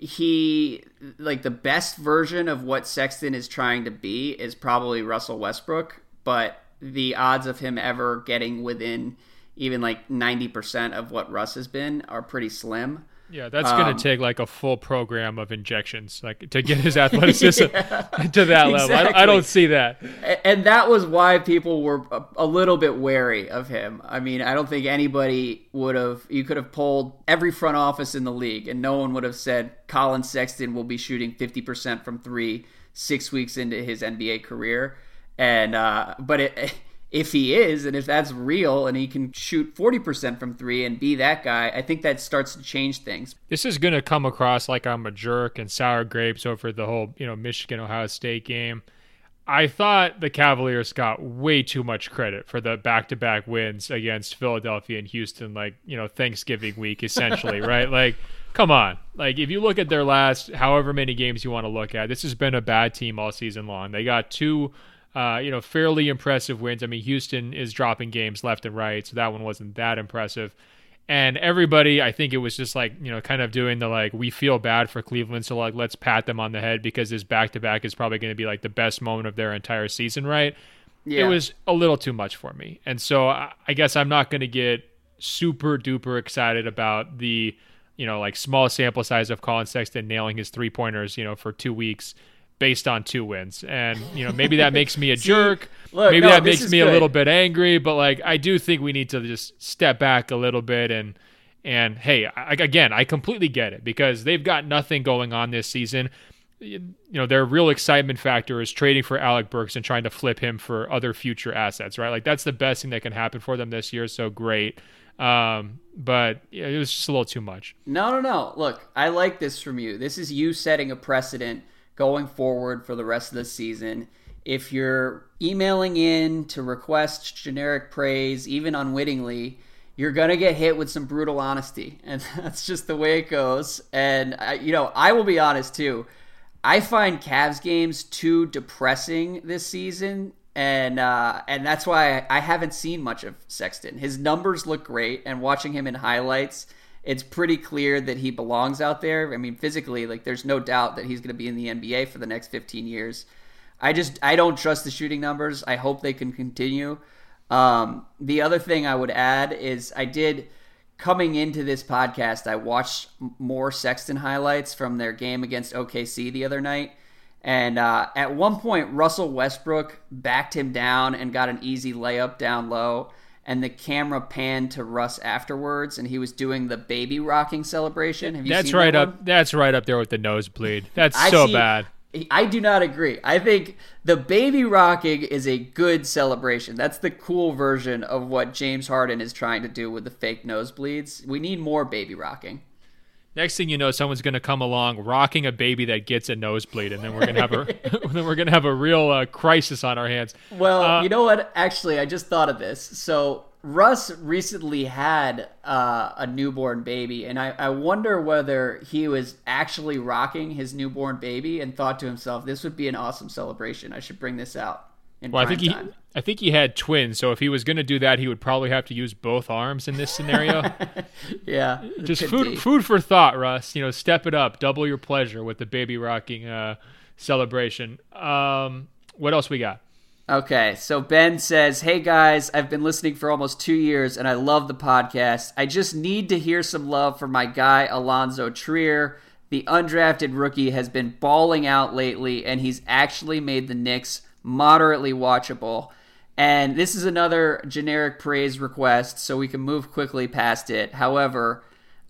he like the best version of what Sexton is trying to be is probably Russell Westbrook, but the odds of him ever getting within even like 90% of what Russ has been are pretty slim. Yeah, that's um, going to take like a full program of injections, like to get his athleticism yeah, to that level. Exactly. I, I, don't see that. And that was why people were a, a, little bit wary of him. I mean, I don't think anybody would have. You could have polled every front office in the league, and no one would have said Colin Sexton will be shooting 50% from three six weeks into his NBA career. And uh, but it if he is and if that's real and he can shoot 40% from three and be that guy, I think that starts to change things. This is going to come across like I'm a jerk and sour grapes over the whole, you know, Michigan Ohio State game. I thought the Cavaliers got way too much credit for the back-to-back wins against Philadelphia and Houston like, you know, Thanksgiving week essentially, right? Like come on. Like if you look at their last however many games you want to look at, this has been a bad team all season long. They got two uh, you know, fairly impressive wins. I mean, Houston is dropping games left and right, so that one wasn't that impressive. And everybody, I think it was just like, you know, kind of doing the like, we feel bad for Cleveland, so like, let's pat them on the head because this back to back is probably going to be like the best moment of their entire season, right? Yeah. It was a little too much for me. And so I guess I'm not going to get super duper excited about the, you know, like small sample size of Collin Sexton nailing his three pointers, you know, for two weeks based on two wins. And, you know, maybe that makes me a See, jerk. Look, maybe no, that makes me good. a little bit angry, but like I do think we need to just step back a little bit and and hey, I, again, I completely get it because they've got nothing going on this season. You know, their real excitement factor is trading for Alec Burks and trying to flip him for other future assets, right? Like that's the best thing that can happen for them this year. So great. Um, but it was just a little too much. No, no, no. Look, I like this from you. This is you setting a precedent going forward for the rest of the season. If you're emailing in to request generic praise, even unwittingly, you're gonna get hit with some brutal honesty, and that's just the way it goes. And I, you know, I will be honest too. I find Cavs games too depressing this season, and uh, and that's why I haven't seen much of Sexton. His numbers look great, and watching him in highlights, it's pretty clear that he belongs out there. I mean, physically, like there's no doubt that he's going to be in the NBA for the next 15 years. I just I don't trust the shooting numbers. I hope they can continue. Um, the other thing I would add is I did coming into this podcast. I watched more Sexton highlights from their game against OKC the other night, and uh, at one point Russell Westbrook backed him down and got an easy layup down low. And the camera panned to Russ afterwards, and he was doing the baby rocking celebration. Have you that's right that up. That's right up there with the nosebleed. That's so see, bad. I do not agree. I think the baby rocking is a good celebration. That's the cool version of what James Harden is trying to do with the fake nosebleeds. We need more baby rocking. Next thing you know, someone's going to come along rocking a baby that gets a nosebleed, and then we're going to have a then we're going to have a real uh, crisis on our hands. Well, uh, you know what? Actually, I just thought of this. So Russ recently had uh, a newborn baby, and I, I wonder whether he was actually rocking his newborn baby and thought to himself, "This would be an awesome celebration. I should bring this out." Well, I think he, time. I think he had twins, so if he was going to do that, he would probably have to use both arms in this scenario. yeah, just food, be. food for thought, Russ. You know, step it up, double your pleasure with the baby rocking uh, celebration. Um, what else we got? Okay, so Ben says, Hey guys, I've been listening for almost two years and I love the podcast. I just need to hear some love for my guy, Allonzo Trier. The undrafted rookie has been balling out lately and he's actually made the Knicks moderately watchable. And this is another generic praise request, so we can move quickly past it. However,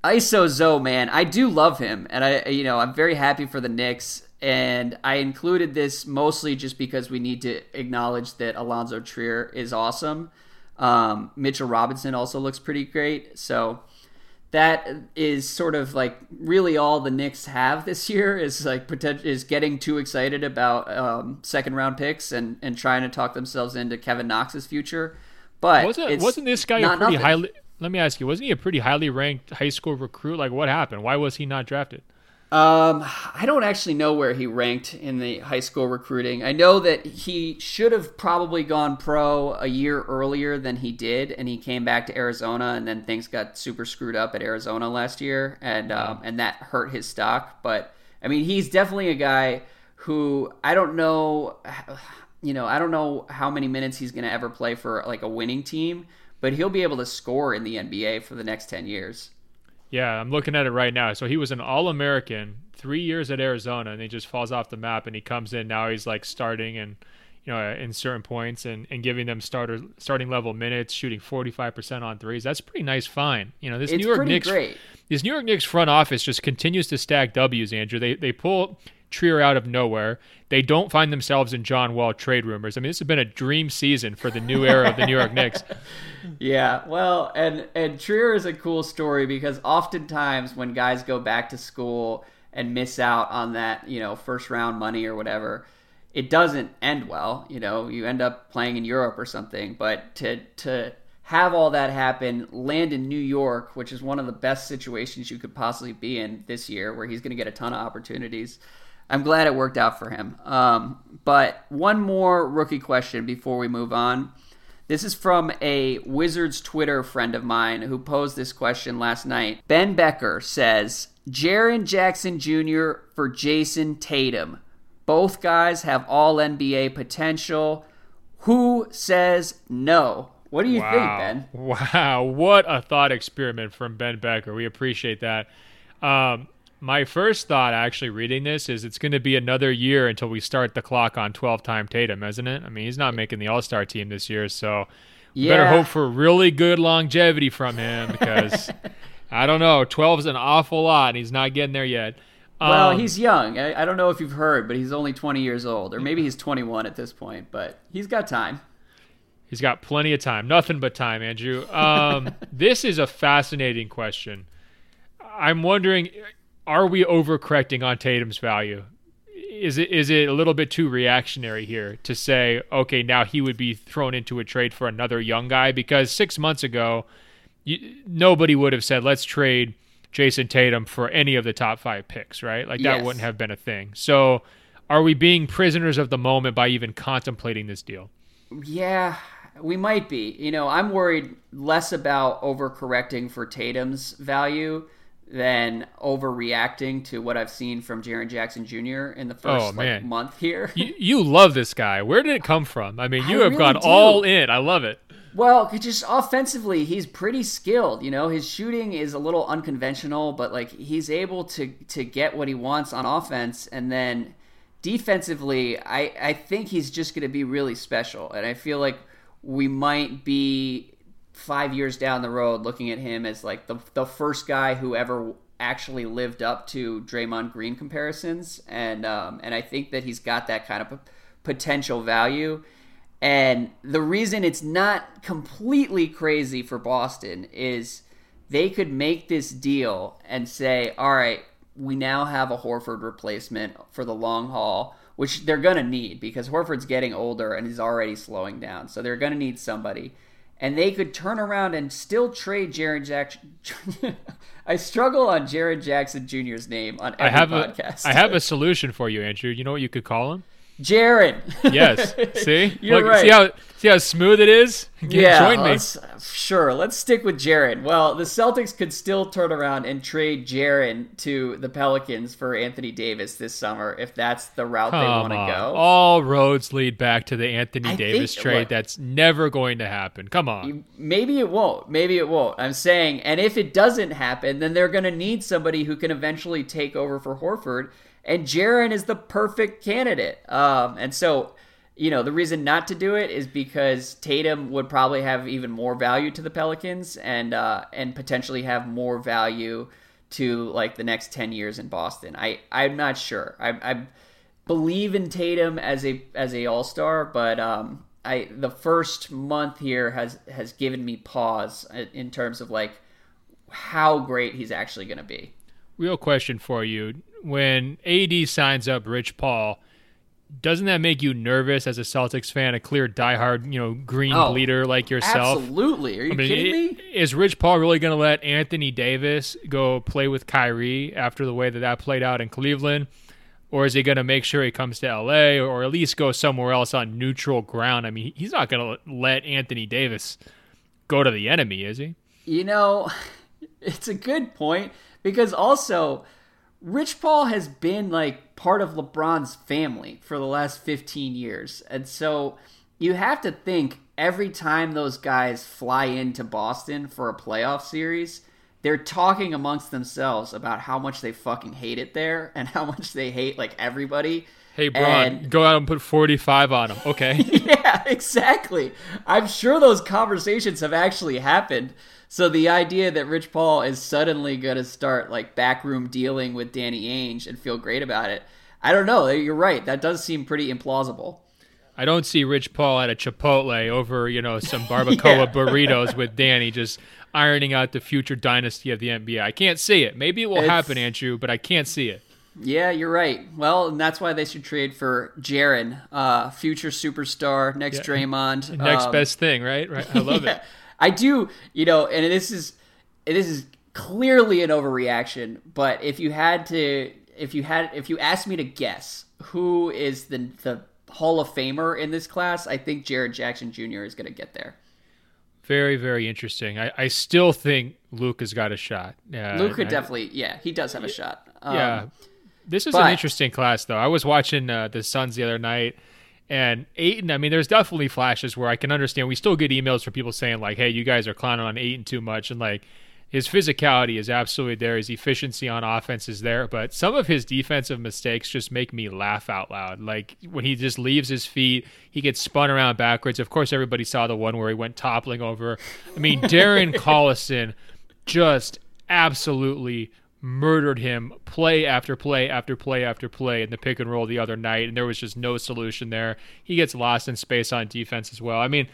ISO man, I do love him, and I, you know, I'm very happy for the Knicks and I included this mostly just because we need to acknowledge that Allonzo Trier is awesome. Um, Mitchell Robinson also looks pretty great. So that is sort of like really all the Knicks have this year is like is getting too excited about um, second round picks and, and trying to talk themselves into Kevin Knox's future. But wasn't wasn't this guy a pretty nothing. highly? Let me ask you, wasn't he a pretty highly ranked high school recruit? Like, what happened? Why was he not drafted? Um, I don't actually know where he ranked in the high school recruiting. I know that he should have probably gone pro a year earlier than he did, and he came back to Arizona, and then things got super screwed up at Arizona last year, and um, and that hurt his stock. But I mean, he's definitely a guy who I don't know, you know, I don't know how many minutes he's going to ever play for like a winning team, but he'll be able to score in the NBA for the next ten years. Yeah, I'm looking at it right now. So he was an All American, three years at Arizona, and he just falls off the map. And he comes in now. He's like starting and you know in certain points and, and giving them starter starting level minutes, shooting 45 percent on threes. That's pretty nice. Fine. You know this it's New York Knicks. Great. This New York Knicks front office just continues to stack W's. Andrew, they they pull Trier out of nowhere. They don't find themselves in John Wall trade rumors. I mean, this has been a dream season for the new era of the New York Knicks. Yeah, well, and and Trier is a cool story because oftentimes when guys go back to school and miss out on that, you know, first round money or whatever, it doesn't end well. You know, you end up playing in Europe or something. But to to have all that happen, land in New York, which is one of the best situations you could possibly be in this year, where he's going to get a ton of opportunities. I'm glad it worked out for him. Um, but one more rookie question before we move on. This is from a Wizards Twitter friend of mine who posed this question last night. Ben Becker says, Jaren Jackson Jr. for Jayson Tatum. Both guys have all NBA potential. Who says no? What do you wow. think, Ben? Wow, what a thought experiment from Ben Becker. We appreciate that. Um, my first thought actually reading this is it's going to be another year until we start the clock on 12 time Tatum, isn't it? I mean, he's not making the All Star team this year, so yeah. better hope for really good longevity from him because I don't know, 12 is an awful lot, and he's not getting there yet. Well, um, he's young. I, I don't know if you've heard, but he's only 20 years old, or maybe he's 21 at this point, but he's got time. He's got plenty of time. Nothing but time, Andrew. Um, this is a fascinating question. I'm wondering, are we overcorrecting on Tatum's value? Is it is it a little bit too reactionary here to say, okay, now he would be thrown into a trade for another young guy? Because six months ago, you, nobody would have said, let's trade Jayson Tatum for any of the top five picks, right? Like that Yes. wouldn't have been a thing. So, are we being prisoners of the moment by even contemplating this deal? Yeah, we might be. You know, I'm worried less about overcorrecting for Tatum's value than overreacting to what I've seen from Jaren Jackson Jr. in the oh, first Oh, man. like, month here. You, you love this guy. Where did it come from? I mean, you I have really gone do. all in. I love it. Well, just offensively, he's pretty skilled. You know, his shooting is a little unconventional, but like he's able to to get what he wants on offense, and then defensively, I I think he's just going to be really special, and I feel like we might be five years down the road looking at him as like the the first guy who ever actually lived up to Draymond Green comparisons, and um, and I think that he's got that kind of potential value. And the reason it's not completely crazy for Boston is they could make this deal and say, all right, we now have a Horford replacement for the long haul, which they're going to need because Horford's getting older and he's already slowing down. So they're going to need somebody. And they could turn around and still trade Jaren Jackson. I struggle on Jaren Jackson Jr.'s name on every I have podcast. a I have a solution for you, Andrew. You know what you could call him? Jaron. Yes. See, You're Look, right. See how see how smooth it is. Yeah, join me. let's- sure. Let's stick with Jaron. Well, the Celtics could still turn around and trade Jaron to the Pelicans for Anthony Davis this summer if that's the route they want to go. All roads lead back to the Anthony I Davis think- trade. look- That's never going to happen. Come on. Maybe it won't. Maybe it won't. I'm saying, and if it doesn't happen, then they're going to need somebody who can eventually take over for Horford, and Jaron is the perfect candidate. Um, and so, you know, the reason not to do it is because Tatum would probably have even more value to the Pelicans, and uh, and potentially have more value to like the next ten years in Boston. I I'm not sure. I I believe in Tatum as a as a All Star, but um, I the first month here has has given me pause in terms of like how great he's actually going to be. Real question for you: When AD signs up Rich Paul, doesn't that make you nervous as a Celtics fan, a clear diehard, you know, green Oh, bleeder like yourself? Absolutely, are you I mean, kidding i- me? is Rich Paul really going to let Anthony Davis go play with Kyrie after the way that that played out in Cleveland? Or is he going to make sure he comes to LA or at least go somewhere else on neutral ground? I mean, he's not going to let Anthony Davis go to the enemy, is he? You know, it's a good point because also Rich Paul has been like part of LeBron's family for the last 15 years. And so you have to think every time those guys fly into Boston for a playoff series, they're talking amongst themselves about how much they fucking hate it there and how much they hate like everybody. Hey, Bron, And- go out and put 45 on him. Okay. yeah, exactly. I'm sure those conversations have actually happened. So the idea that Rich Paul is suddenly going to start like backroom dealing with Danny Ainge and feel great about it, I don't know. You're right. That does seem pretty implausible. I don't see Rich Paul at a Chipotle over, you know, some barbacoa Yeah. burritos with Danny just ironing out the future dynasty of the NBA. I can't see it. Maybe it will It's- happen, Andrew, but I can't see it. Yeah, you're right. Well, and that's why they should trade for Jaron, uh, future superstar, next Draymond, Next um, best thing, right? Right. I love Yeah. it. I do, you know, and this is this is clearly an overreaction, but if you had to if you had if you asked me to guess who is the the Hall of Famer in this class, I think Jared Jackson Jr. is going to get there. Very, very interesting. I, I still think Luke has got a shot. Uh, Luke could I- definitely, yeah, he does have a shot. Um, Yeah. This is but- an interesting class, though. I was watching uh, the Suns the other night, and Ayton. I mean, there's definitely flashes where I can understand. We still get emails from people saying like, "Hey, you guys are clowning on Ayton too much," and like his physicality is absolutely there. His efficiency on offense is there, but some of his defensive mistakes just make me laugh out loud. Like when he just leaves his feet, he gets spun around backwards. Of course, everybody saw the one where he went toppling over. I mean, Darren Collison just absolutely murdered him play after play after play after play in the pick and roll the other night and there was just no solution there he gets lost in space on defense as well i mean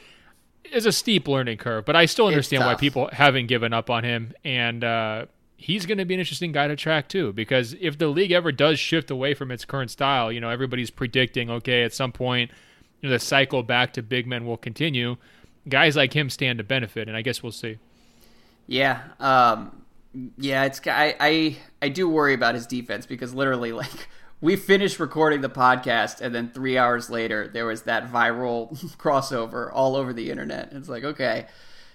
it's a steep learning curve, but I still understand why people haven't given up on him. And uh, he's going to be an interesting guy to track too, because if the league ever does shift away from its current style, you know, everybody's predicting, okay, at some point, you know, the cycle back to big men will continue. Guys like him stand to benefit, and I guess we'll see. Yeah, um, yeah, it's I, I I do worry about his defense because literally, like, we finished recording the podcast, and then three hours later, there was that viral crossover all over the internet. It's like, okay,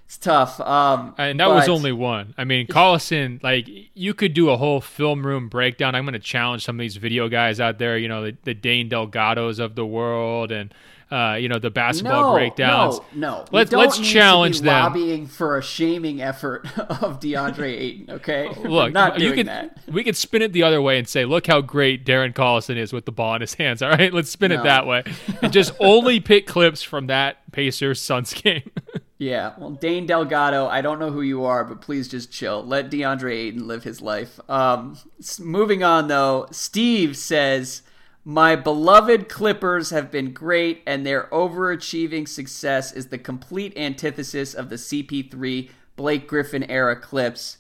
it's tough. Um, and that but... was only one. I mean, Collison, like you could do a whole film room breakdown. I'm going to challenge some of these video guys out there. You know, the, the Dane Delgados of the world, and uh, you know the basketball no, breakdowns. No, no. Let's let's challenge them. Lobbying for a shaming effort of DeAndre Ayton. Okay, look, not you could that. we could spin it the other way and say, look how great Darren Collison is with the ball in his hands. All right, let's spin no. it that way and just only pick clips from that Pacers Suns game. Yeah, well, Dane Delgado, I don't know who you are, but please just chill. Let DeAndre Ayton live his life. Um, moving on, though, Steve says, My beloved Clippers have been great, and their overachieving success is the complete antithesis of the CP3 Blake Griffin era Clips.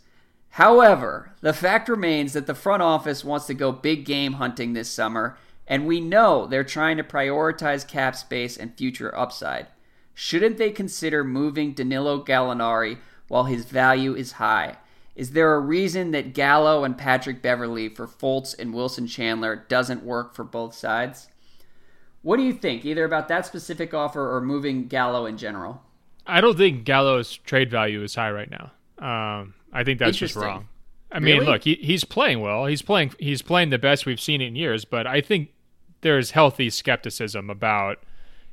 However, the fact remains that the front office wants to go big game hunting this summer, and we know they're trying to prioritize cap space and future upside. Shouldn't they consider moving Danilo Gallinari while his value is high? Is there a reason that Gallo and Patrick Beverley for Fultz and Wilson Chandler doesn't work for both sides? What do you think, either about that specific offer or moving Gallo in general? I don't think Gallo's trade value is high right now. Um, I think that's just wrong. I mean, look, he, he's playing well. He's playing he's playing the best we've seen in years, but I think there's healthy skepticism about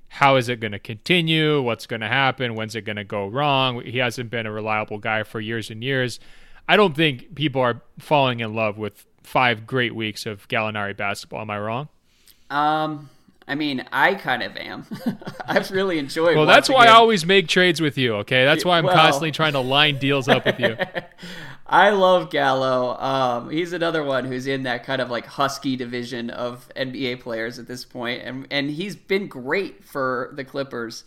how is it going to continue? What's going to happen? When's it going to go wrong? He hasn't been a reliable guy for years and years. I don't think people are falling in love with five great weeks of Gallinari basketball. Am I wrong? Um, I mean, I kind of am. I've really enjoyed. Well, that's why him. I always make trades with you. Okay, that's why I'm well, constantly trying to line deals up with you. I love Gallo. Um, he's another one who's in that kind of like husky division of NBA players at this point, and and he's been great for the Clippers.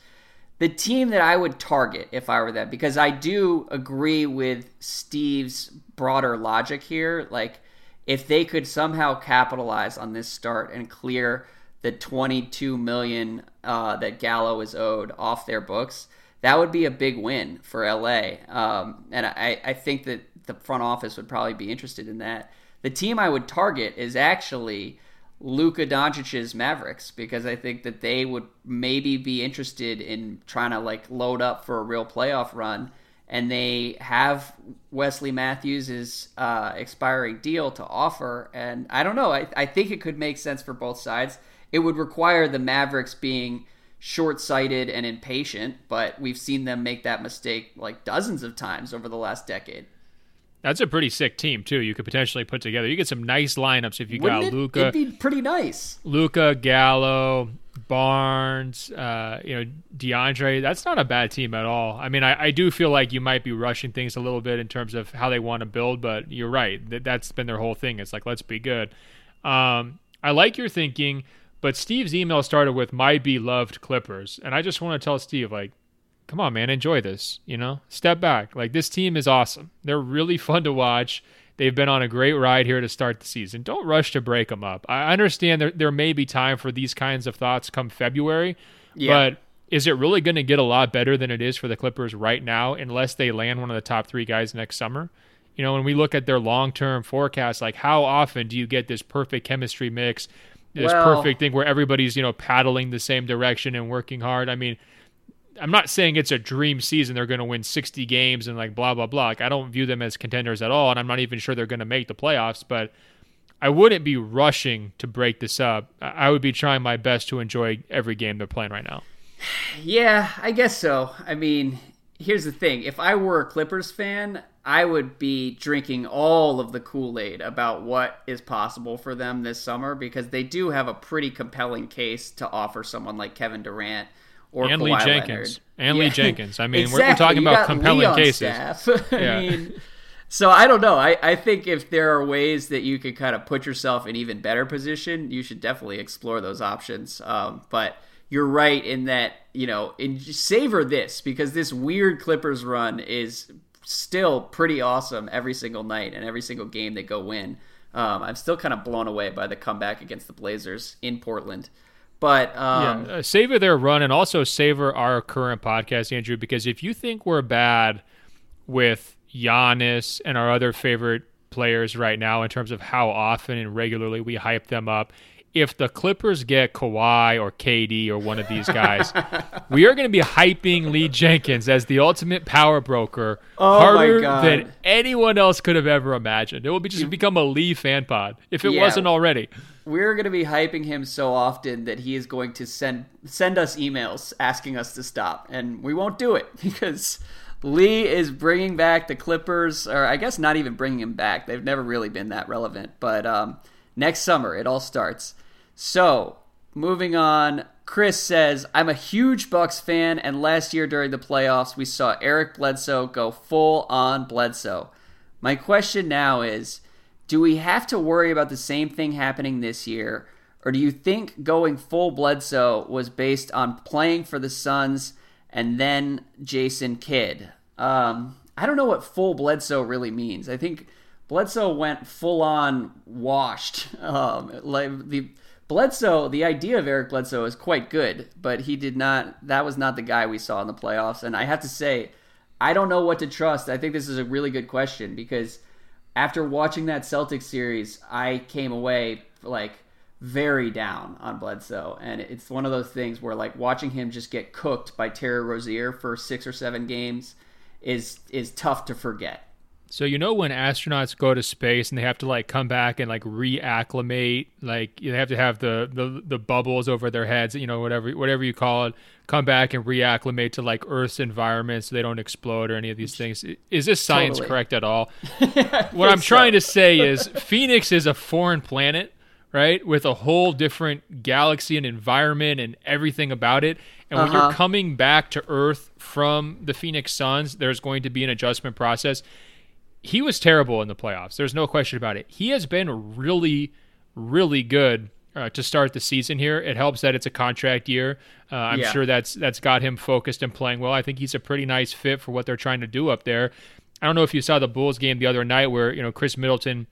The team that I would target if I were them, because I do agree with Steve's broader logic here. Like, if they could somehow capitalize on this start and clear the 22 million uh, that Gallo is owed off their books, that would be a big win for LA. Um, and I, I think that the front office would probably be interested in that. The team I would target is actually Luka Doncic's Mavericks because I think that they would maybe be interested in trying to like load up for a real playoff run. And they have Wesley Matthews' uh, expiring deal to offer. And I don't know. I, I think it could make sense for both sides. It would require the Mavericks being short sighted and impatient, but we've seen them make that mistake like dozens of times over the last decade. That's a pretty sick team too. You could potentially put together. You get some nice lineups if you Wouldn't got Luka. It'd be pretty nice. Luka Gallo, Barnes, uh, you know DeAndre. That's not a bad team at all. I mean, I, I, do feel like you might be rushing things a little bit in terms of how they want to build, but you're right. That, that's been their whole thing. It's like let's be good. Um, I like your thinking, but Steve's email started with "My beloved Clippers," and I just want to tell Steve like come on, man, enjoy this. You know, step back. Like this team is awesome. They're really fun to watch. They've been on a great ride here to start the season. Don't rush to break them up. I understand there there may be time for these kinds of thoughts come February, yeah. but is it really going to get a lot better than it is for the Clippers right now unless they land one of the top 3 guys next summer? You know, when we look at their long-term forecast, like how often do you get this perfect chemistry mix, this well, perfect thing where everybody's, you know, paddling the same direction and working hard? I mean, I'm not saying it's a dream season. They're going to win 60 games and like blah blah blah. Like, I don't view them as contenders at all, and I'm not even sure they're going to make the playoffs. But I wouldn't be rushing to break this up. I would be trying my best to enjoy every game they're playing right now. Yeah, I guess so. I mean, here's the thing: if I were a Clippers fan, I would be drinking all of the Kool Aid about what is possible for them this summer because they do have a pretty compelling case to offer someone like Kevin Durant or and Kawhi Lee Jenkins Leonard. and yeah. Lee Jenkins. I mean, exactly. we're, we're, talking you about compelling cases. I yeah. mean, so I don't know. I, I think if there are ways that you could kind of put yourself in even better position, you should definitely explore those options. Um, but you're right in that you know in, savor this because this weird Clippers run is still pretty awesome every single night and every single game they go win. Um, I'm still kind of blown away by the comeback against the Blazers in Portland. But um, yeah, uh, savor their run and also savor our current podcast, Andrew, because if you think we're bad with Giannis and our other favorite players right now in terms of how often and regularly we hype them up, if the Clippers get Kawhi or KD or one of these guys, we are going to be hyping Lee Jenkins as the ultimate power broker oh harder than anyone else could have ever imagined. It will be just become a Lee fan pod if it yeah, wasn't already. We're going to be hyping him so often that he is going to send send us emails asking us to stop, and we won't do it because. Lee is bringing back the Clippers, or I guess not even bringing him back. They've never really been that relevant. But um, next summer, it all starts. So, moving on, Chris says, I'm a huge Bucks fan, and last year during the playoffs, we saw Eric Bledsoe go full on Bledsoe. My question now is do we have to worry about the same thing happening this year, or do you think going full Bledsoe was based on playing for the Suns and then Jason Kidd? Um, I don't know what full Bledsoe really means. I think Bledsoe went full on washed. Um, like the Bledsoe, the idea of Eric Bledsoe is quite good, but he did not. That was not the guy we saw in the playoffs. And I have to say, I don't know what to trust. I think this is a really good question because after watching that Celtics series, I came away like very down on Bledsoe, and it's one of those things where like watching him just get cooked by Terry Rozier for six or seven games is is tough to forget. So you know when astronauts go to space and they have to like come back and like reacclimate, like they have to have the, the the bubbles over their heads, you know, whatever whatever you call it, come back and reacclimate to like Earth's environment so they don't explode or any of these things. Is this science totally. correct at all? what I'm so. trying to say is Phoenix is a foreign planet, right, with a whole different galaxy and environment and everything about it. And when uh-huh. you're coming back to Earth from the Phoenix Suns, there's going to be an adjustment process he was terrible in the playoffs. There's no question about it. He has been really, really good uh, to start the season here. It helps that it's a contract year. Uh, I'm yeah. sure that's that's got him focused and playing well. I think he's a pretty nice fit for what they're trying to do up there. I don't know if you saw the Bulls game the other night where you know Khris Middleton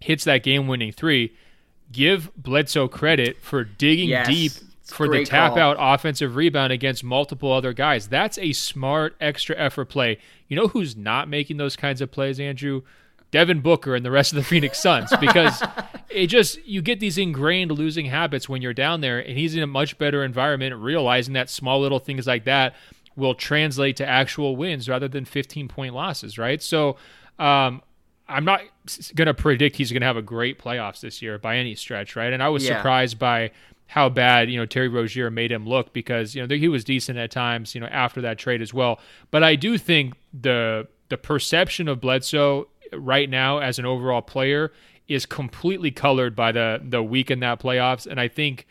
hits that game-winning three. Give Bledsoe credit for digging yes. deep for the tap call. out offensive rebound against multiple other guys. That's a smart extra effort play. You know who's not making those kinds of plays, Andrew? Devin Booker and the rest of the Phoenix Suns because it just you get these ingrained losing habits when you're down there and he's in a much better environment realizing that small little things like that will translate to actual wins rather than 15 point losses, right? So um, I'm not going to predict he's going to have a great playoffs this year by any stretch, right? And I was yeah. surprised by how bad you know Terry Rozier made him look because you know he was decent at times you know after that trade as well. But I do think the the perception of Bledsoe right now as an overall player is completely colored by the the week in that playoffs, and I think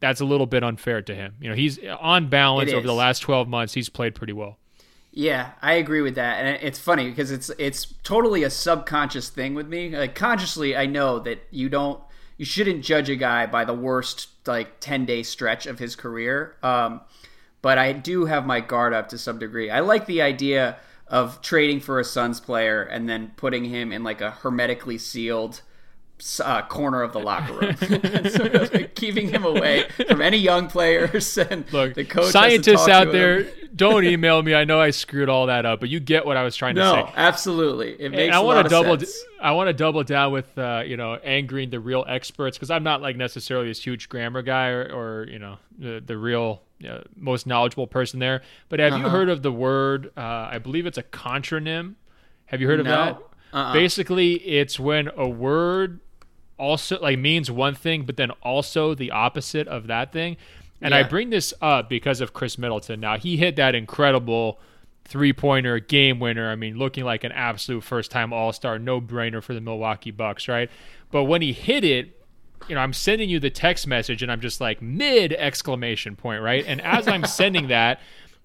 that's a little bit unfair to him. You know, he's on balance over the last twelve months. He's played pretty well. Yeah, I agree with that, and it's funny because it's it's totally a subconscious thing with me. Like consciously, I know that you don't you shouldn't judge a guy by the worst like 10 day stretch of his career. Um, but I do have my guard up to some degree. I like the idea of trading for a Suns player and then putting him in like a hermetically sealed uh, corner of the locker room, keeping him away from any young players and Look, the coach. Scientists out there, don't email me. I know I screwed all that up, but you get what I was trying to say. No, absolutely, it makes. And I want to double. Sense. I want to double down with uh, you know angering the real experts because I'm not like necessarily this huge grammar guy or, or you know the the real uh, most knowledgeable person there. But have uh-huh. you heard of the word? Uh, I believe it's a contronym. Have you heard of that? Uh-uh. Basically, it's when a word also like means one thing, but then also the opposite of that thing. And yeah. I bring this up because of Khris Middleton. Now he hit that incredible three pointer game winner. I mean, looking like an absolute first time All Star, no brainer for the Milwaukee Bucks, right? But when he hit it, you know, I'm sending you the text message and I'm just like mid exclamation point, right? And as I'm sending that,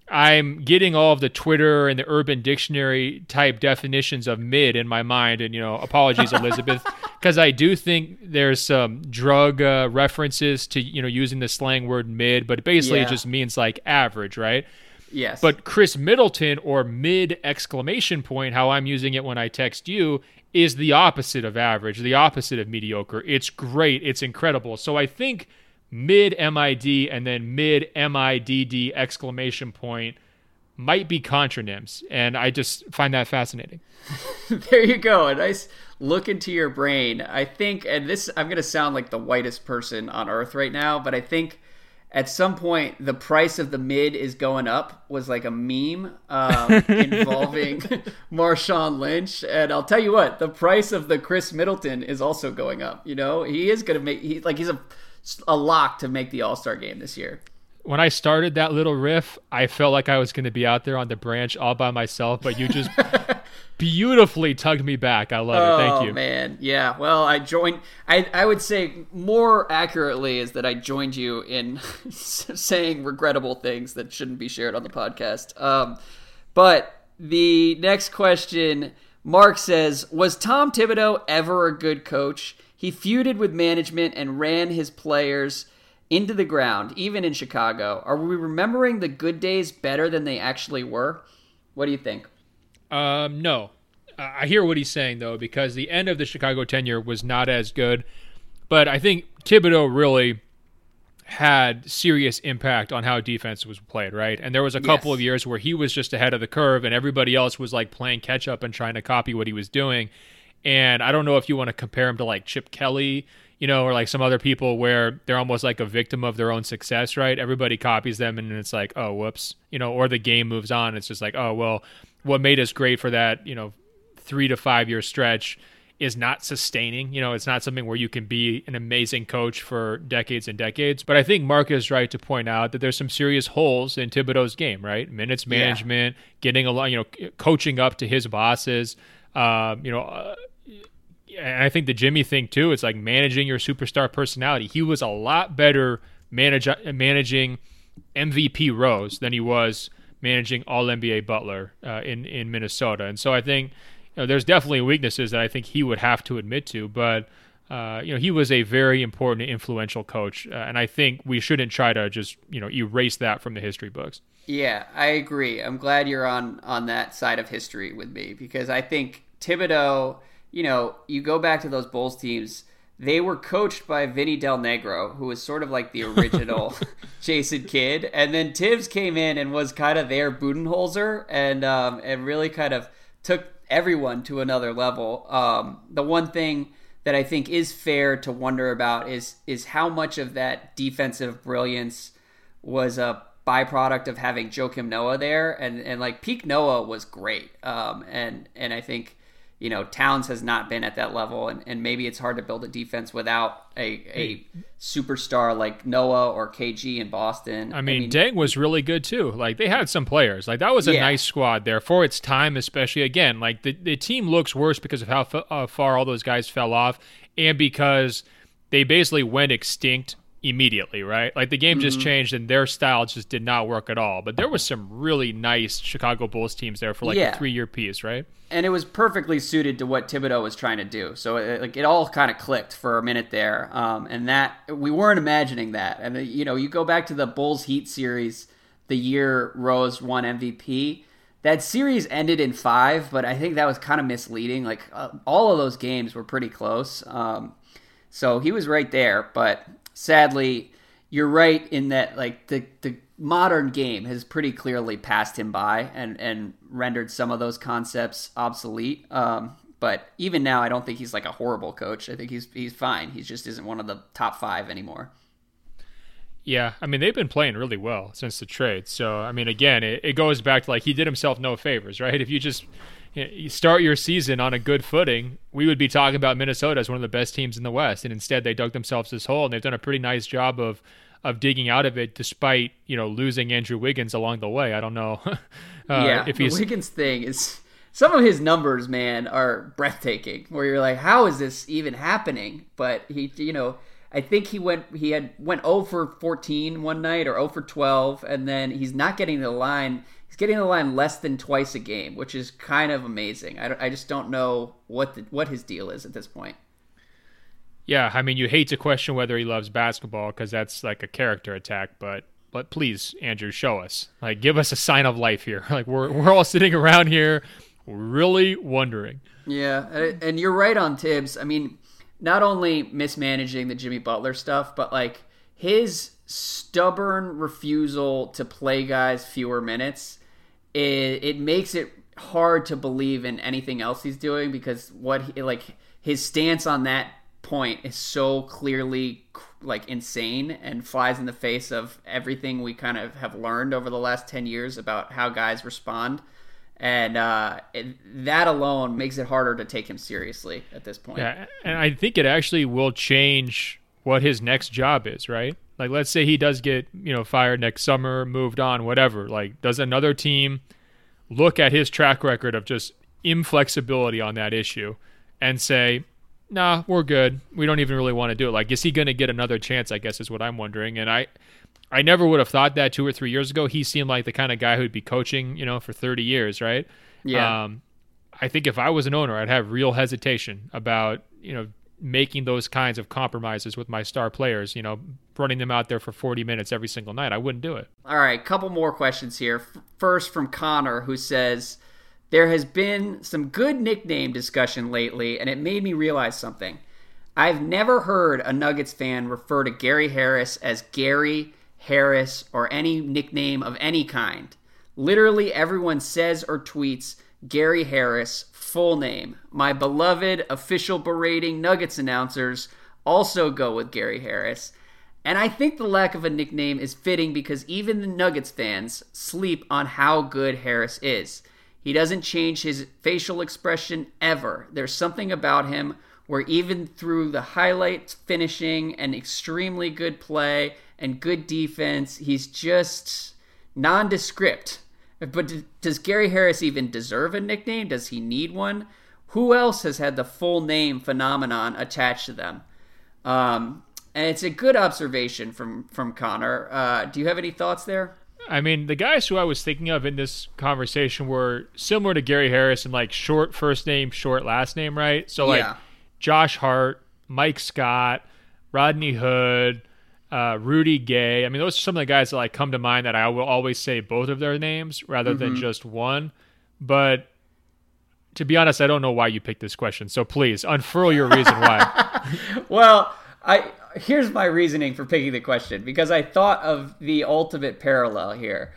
I'm getting all of the Twitter and the Urban Dictionary type definitions of mid in my mind. And, you know, apologies, Elizabeth, because I do think there's some drug uh, references to you know using the slang word mid, but basically yeah. it just means like average, right? Yes. But Khris Middleton or mid exclamation point, how I'm using it when I text you, is the opposite of average, the opposite of mediocre. It's great, it's incredible. So I think mid MID and then mid MIDD exclamation point might be contronyms, and I just find that fascinating. there you go. A nice look into your brain. I think, and this, I'm going to sound like the whitest person on earth right now, but I think at some point the price of the mid is going up was like a meme um, involving Marshawn Lynch, and I'll tell you what, the price of the Khris Middleton is also going up. You know, he is going to make he like he's a a lock to make the All Star game this year when I started that little riff, I felt like I was going to be out there on the branch all by myself, but you just beautifully tugged me back. I love oh, it. Thank you. man. Yeah. Well, I joined, I, I would say more accurately is that I joined you in saying regrettable things that shouldn't be shared on the podcast. Um, but the next question Mark says Was Tom Thibodeau ever a good coach? He feuded with management and ran his players into the ground, even in Chicago. Are we remembering the good days better than they actually were? What do you think? Um, no. I hear what he's saying though, because the end of the Chicago tenure was not as good. But I think Thibodeau really had serious impact on how defense was played, right? And there was a couple yes. of years where he was just ahead of the curve and everybody else was like playing catch up and trying to copy what he was doing. And I don't know if you want to compare him to like Chip Kelly you know, or like some other people where they're almost like a victim of their own success, right? Everybody copies them and it's like, oh, whoops, you know, or the game moves on. It's just like, oh, well, what made us great for that, you know, three to five year stretch is not sustaining. You know, it's not something where you can be an amazing coach for decades and decades. But I think Mark is right to point out that there's some serious holes in Thibodeau's game, right? Minutes management, yeah. getting a lot, you know, coaching up to his bosses, um, you know, uh, and I think the Jimmy thing too. It's like managing your superstar personality. He was a lot better manage, managing MVP Rose than he was managing All NBA Butler uh, in in Minnesota. And so I think you know, there's definitely weaknesses that I think he would have to admit to, but. Uh, you know, he was a very important, influential coach, uh, and I think we shouldn't try to just you know erase that from the history books. Yeah, I agree. I'm glad you're on on that side of history with me because I think Thibodeau you know, you go back to those Bulls teams, they were coached by Vinny Del Negro, who was sort of like the original Jason Kidd, and then Thibs came in and was kind of their Budenholzer, and um, and really kind of took everyone to another level. Um, the one thing that I think is fair to wonder about is is how much of that defensive brilliance was a byproduct of having Joakim Noah there, and and like peak Noah was great, um, and and I think you know, Towns has not been at that level, and, and maybe it's hard to build a defense without a, a superstar like Noah or KG in Boston. I mean, I mean Deng was really good too. Like they had some players. Like that was a yeah. nice squad there for its time, especially. Again, like the, the team looks worse because of how f- uh, far all those guys fell off, and because they basically went extinct immediately, right? Like the game mm-hmm. just changed and their style just did not work at all. But there was some really nice Chicago Bulls teams there for like yeah. a three year piece, right? And it was perfectly suited to what Thibodeau was trying to do. So it, like it all kind of clicked for a minute there, um, and that we weren't imagining that. And uh, you know, you go back to the Bulls Heat series, the year Rose won MVP. That series ended in five, but I think that was kind of misleading. Like uh, all of those games were pretty close. Um, so he was right there, but sadly, you're right in that like the the modern game has pretty clearly passed him by and and rendered some of those concepts obsolete. Um, but even now, I don't think he's like a horrible coach. I think he's he's fine. He just isn't one of the top five anymore. Yeah, I mean they've been playing really well since the trade. So I mean, again, it, it goes back to like he did himself no favors, right? If you just you start your season on a good footing, we would be talking about Minnesota as one of the best teams in the West, and instead they dug themselves this hole, and they've done a pretty nice job of of digging out of it, despite you know losing Andrew Wiggins along the way. I don't know. uh, yeah, if he's... the Wiggins thing is some of his numbers, man, are breathtaking. Where you're like, how is this even happening? But he, you know. I think he went he had went 0 for 14 one night or 0 for 12 and then he's not getting the line he's getting the line less than twice a game, which is kind of amazing. I, I just don't know what the, what his deal is at this point. Yeah, I mean, you hate to question whether he loves basketball because that's like a character attack, but but please, Andrew, show us. Like, give us a sign of life here. Like, we're we're all sitting around here, really wondering. Yeah, and you're right on Thibs. I mean, not only mismanaging the Jimmy Butler stuff, but like his stubborn refusal to play guys fewer minutes. It, it makes it hard to believe in anything else he's doing because what he, like his stance on that point is so clearly like insane and flies in the face of everything we kind of have learned over the last 10 years about how guys respond and uh, it, that alone makes it harder to take him seriously at this point. Yeah, and I think it actually will change what his next job is, right? Like, let's say he does get you know fired next summer, moved on, whatever. Like, does another team look at his track record of just inflexibility on that issue and say, "Nah, we're good. We don't even really want to do it." Like, is he going to get another chance? I guess is what I'm wondering, and I. I never would have thought that two or three years ago. He seemed like the kind of guy who'd be coaching, you know, for 30 years, right? Yeah. Um, I think if I was an owner, I'd have real hesitation about, you know, making those kinds of compromises with my star players, you know, running them out there for 40 minutes every single night. I wouldn't do it. All right, couple more questions here. First from Connor, who says, There has been some good nickname discussion lately, and it made me realize something. I've never heard a Nuggets fan refer to Gary Harris as Gary Harris, or any nickname of any kind. Literally everyone says or tweets Gary Harris, full name. My beloved official berating Nuggets announcers also go with Gary Harris. And I think the lack of a nickname is fitting because even the Nuggets fans sleep on how good Harris is. He doesn't change his facial expression ever. There's something about him where even through the highlights finishing and extremely good play and good defense. He's just nondescript. But does Gary Harris even deserve a nickname? Does he need one? Who else has had the full name phenomenon attached to them? Um, and it's a good observation from from Connor. Uh, do you have any thoughts there? I mean, the guys who I was thinking of in this conversation were similar to Gary Harris in like short first name, short last name, right? So like yeah. Josh Hart, Mike Scott, Rodney Hood, uh, Rudy Gay. I mean, those are some of the guys that like come to mind that I will always say both of their names rather mm-hmm. than just one. But to be honest, I don't know why you picked this question. So please unfurl your reason why. well, I here's my reasoning for picking the question because I thought of the ultimate parallel here.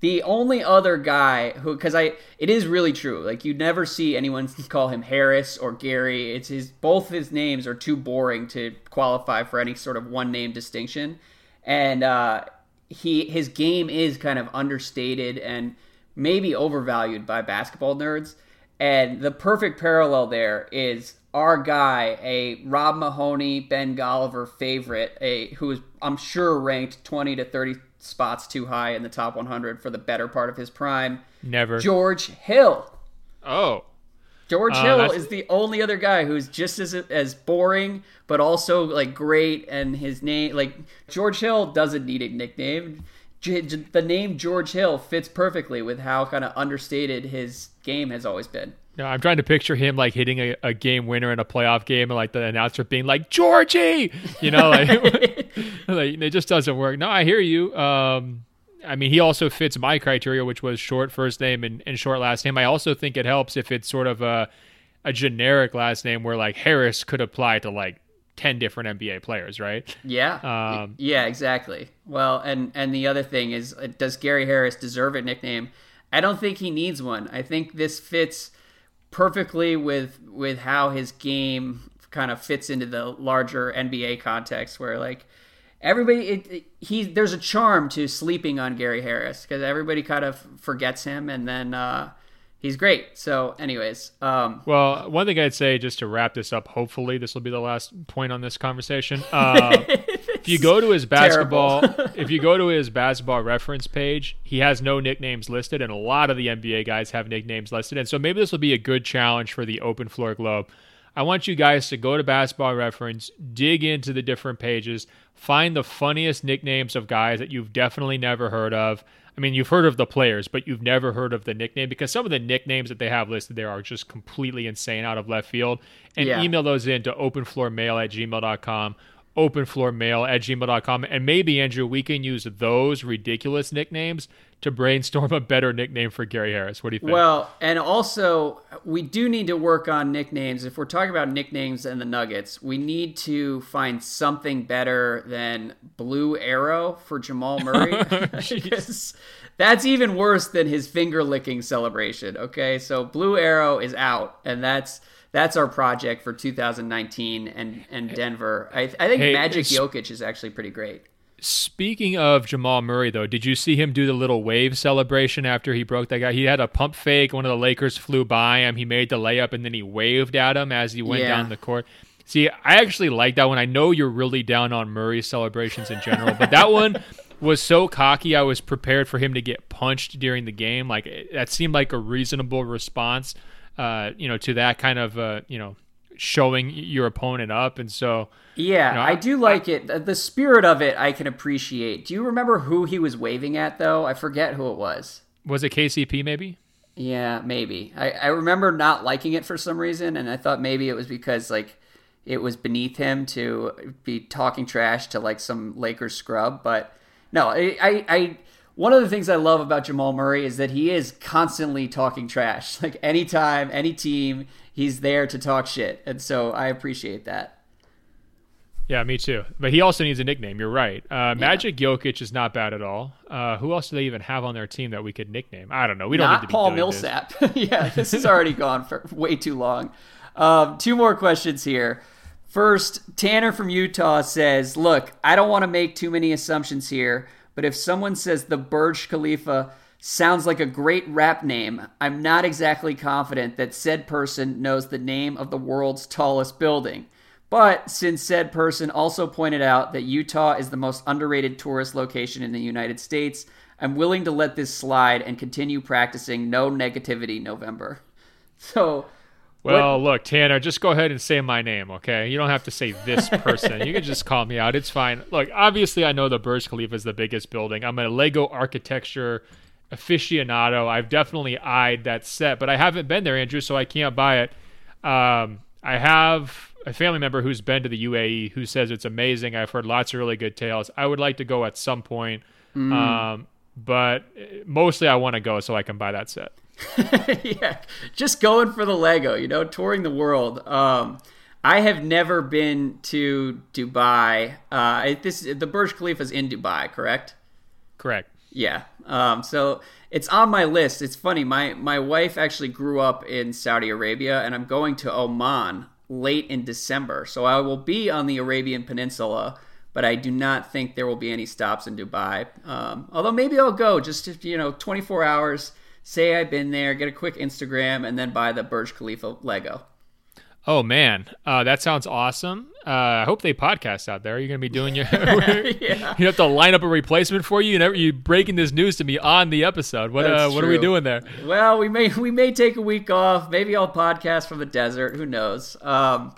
The only other guy who, because I, it is really true. Like you never see anyone call him Harris or Gary. It's his both his names are too boring to qualify for any sort of one name distinction, and uh, he his game is kind of understated and maybe overvalued by basketball nerds. And the perfect parallel there is our guy, a Rob Mahoney, Ben Golliver favorite, a who is I'm sure ranked 20 to 30 spots too high in the top 100 for the better part of his prime. Never. George Hill. Oh. George uh, Hill is the only other guy who's just as as boring, but also like great. And his name, like George Hill, doesn't need a nickname. The name George Hill fits perfectly with how kind of understated his game has always been. No, I'm trying to picture him like hitting a, a, game winner in a playoff game and like the announcer being like Georgie, you know, like, like it just doesn't work. No, I hear you. Um, I mean, he also fits my criteria, which was short first name and, and short last name. I also think it helps if it's sort of a a generic last name where like Harris could apply to like 10 different NBA players, right? Yeah. Um, yeah, exactly. Well, and and the other thing is uh, does Gary Harris deserve a nickname? I don't think he needs one. I think this fits perfectly with with how his game kind of fits into the larger NBA context where like everybody it, it, he there's a charm to sleeping on Gary Harris because everybody kind of forgets him and then uh, he's great. So, anyways, um, well, one thing I'd say just to wrap this up, hopefully this will be the last point on this conversation. Uh, if you go to his basketball, if you go to his basketball reference page, he has no nicknames listed, and a lot of the NBA guys have nicknames listed. And so maybe this will be a good challenge for the Open Floor Globe. I want you guys to go to Basketball Reference, dig into the different pages, find the funniest nicknames of guys that you've definitely never heard of. I mean, you've heard of the players, but you've never heard of the nickname because some of the nicknames that they have listed there are just completely insane out of left field. And Yeah. email those in to openfloormail at gmail.com, openfloormail at gmail.com. And maybe, Andrew, we can use those ridiculous nicknames to brainstorm a better nickname for Gary Harris. What do you think? Well, and also we do need to work on nicknames. If we're talking about nicknames and the Nuggets, we need to find something better than Blue Arrow for Jamal Murray that's even worse than his finger licking celebration. Okay, so Blue Arrow is out, and that's that's our project for 2019 and and Denver. I, I think Hey, Magic Jokic is actually pretty great. Speaking of Jamal Murray, though, did you see him do the little wave celebration after he broke that guy? He had a pump fake. One of the Lakers flew by him. He made the layup, and then he waved at him as he went Yeah. down the court. See, I actually like that one. I know you're really down on Murray celebrations in general, but that one was so cocky. I was prepared for him to get punched during the game. Like that seemed like a reasonable response, uh, you know, to that kind of, uh, you know, showing your opponent up. And so, Yeah, know, I I- do like it. The- The spirit of it, I can appreciate. Do you remember who he was waving at, though? I forget who it was. was it KCP maybe? Yeah, maybe. I, I remember not liking it for some reason, and I thought maybe it was because like it was beneath him to be talking trash to like some Lakers scrub. But no, I, I, I one of the things I love about Jamal Murray is that he is constantly talking trash. Like anytime, any team, he's there to talk shit, and so I appreciate that. Yeah, me too. But he also needs a nickname. You're right. Uh, Magic Jokic is not bad at all. Uh, who else do they even have on their team that we could nickname? I don't know. We don't need Not to be Paul. Millsap. yeah, this has already gone for way too long. Um, two more questions here. First, Tanner from Utah says, "Look, I don't want to make too many assumptions here, but if someone says the Burj Khalifa sounds like a great rap name, I'm not exactly confident that said person knows the name of the world's tallest building." But since said person also pointed out that Utah is the most underrated tourist location in the United States, I'm willing to let this slide and continue practicing no negativity November. So, Well, look, Tanner, just go ahead and say my name, okay? You don't have to say this person. you can just call me out. It's fine. Look, obviously, I know the Burj Khalifa is the biggest building. I'm a Lego architecture aficionado. I've definitely eyed that set, but I haven't been there, Andrew, so I can't buy it. Um, I have a family member who's been to the UAE who says it's amazing. I've heard lots of really good tales. I would like to go at some point, um, but uh, mostly I want to go so I can buy that set. yeah, just going for the Lego, you know, touring the world. Um, I have never been to Dubai. Uh, this the Burj Khalifa is in Dubai, correct? Correct. Yeah. Um, so it's on my list. It's funny. My my wife actually grew up in Saudi Arabia, and I'm going to Oman late in December. So I will be on the Arabian Peninsula, but I do not think there will be any stops in Dubai. Um, although maybe I'll go just to, you know 24 hours. Say I've been there, get a quick Instagram, and then buy the Burj Khalifa Lego. Oh man, uh, that sounds awesome. Uh, I hope they podcast out there. You're gonna be doing your. Yeah. You have to line up a replacement for you. You never you breaking this news to me on the episode. What uh, what are we doing there? Well, we may we may take a week off. Maybe I'll podcast from the desert. Who knows? Um,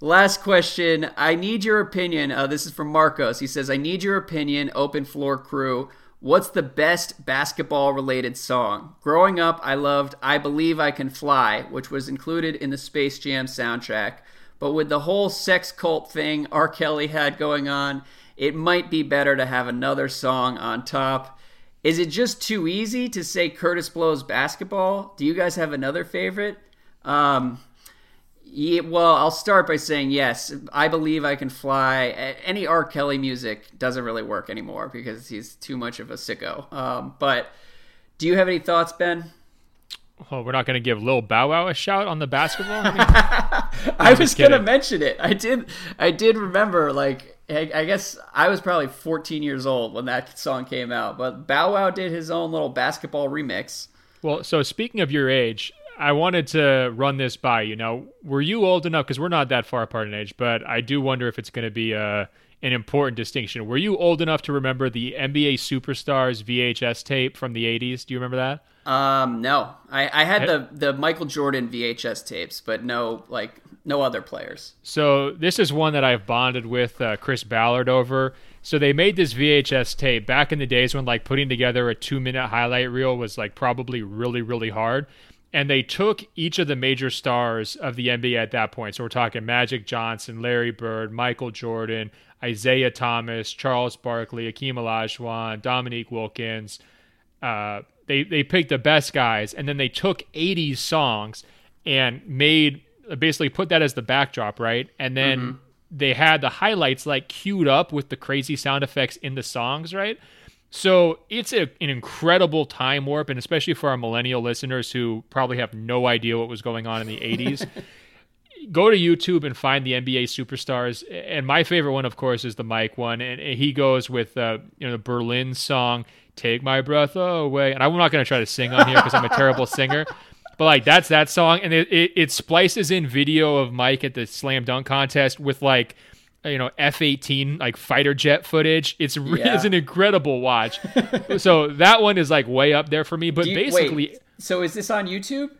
last question. I need your opinion. Uh, this is from Marcos. He says, "I need your opinion, Open Floor Crew. What's the best basketball related song? Growing up, I loved "I Believe I Can Fly," which was included in the Space Jam soundtrack. But with the whole sex cult thing R. Kelly had going on, it might be better to have another song on top. Is it just too easy to say Kurtis Blow's basketball? Do you guys have another favorite? Um, yeah, well, I'll start by saying yes. I believe I can fly. Any R. Kelly music doesn't really work anymore because he's too much of a sicko. Um, but do you have any thoughts, Ben? Oh, we're not gonna give Lil Bow Wow a shout on the basketball. I mean, I was gonna mention it. I did. I did remember. Like, I, I guess I was probably 14 years old when that song came out. But Bow Wow did his own little basketball remix. well, so speaking of your age, I wanted to run this by you. Now, were you old enough? Because we're not that far apart in age, but I do wonder if it's going to be a an important distinction. Were you old enough to remember the NBA Superstars VHS tape from the 80s? Do you remember that? Um, no, I, I had the the Michael Jordan VHS tapes, but no like no other players. So this is one that I've bonded with uh, Chris Ballard over. So they made this VHS tape back in the days when like putting together a two minute highlight reel was like probably really really hard. And they took each of the major stars of the NBA at that point. So we're talking Magic Johnson, Larry Bird, Michael Jordan, Isiah Thomas, Charles Barkley, Akeem Olajuwon, Dominique Wilkins. Uh, they they picked the best guys, and then they took 80s songs and made basically put that as the backdrop, right? And then mm-hmm. they had the highlights like queued up with the crazy sound effects in the songs, right? So it's a, an incredible time warp, and especially for our millennial listeners who probably have no idea what was going on in the 80s. go to YouTube and find the NBA superstars. And my favorite one, of course, is the Mike one. And he goes with uh, you know the Berlin song "Take My Breath Away." And I'm not going to try to sing on here because I'm a terrible singer. But like that's that song, and it, it, it splices in video of Mike at the slam dunk contest with like you know F-18 like fighter jet footage. It's yeah. it's an incredible watch. so that one is like way up there for me. But you, basically, wait, so is this on YouTube?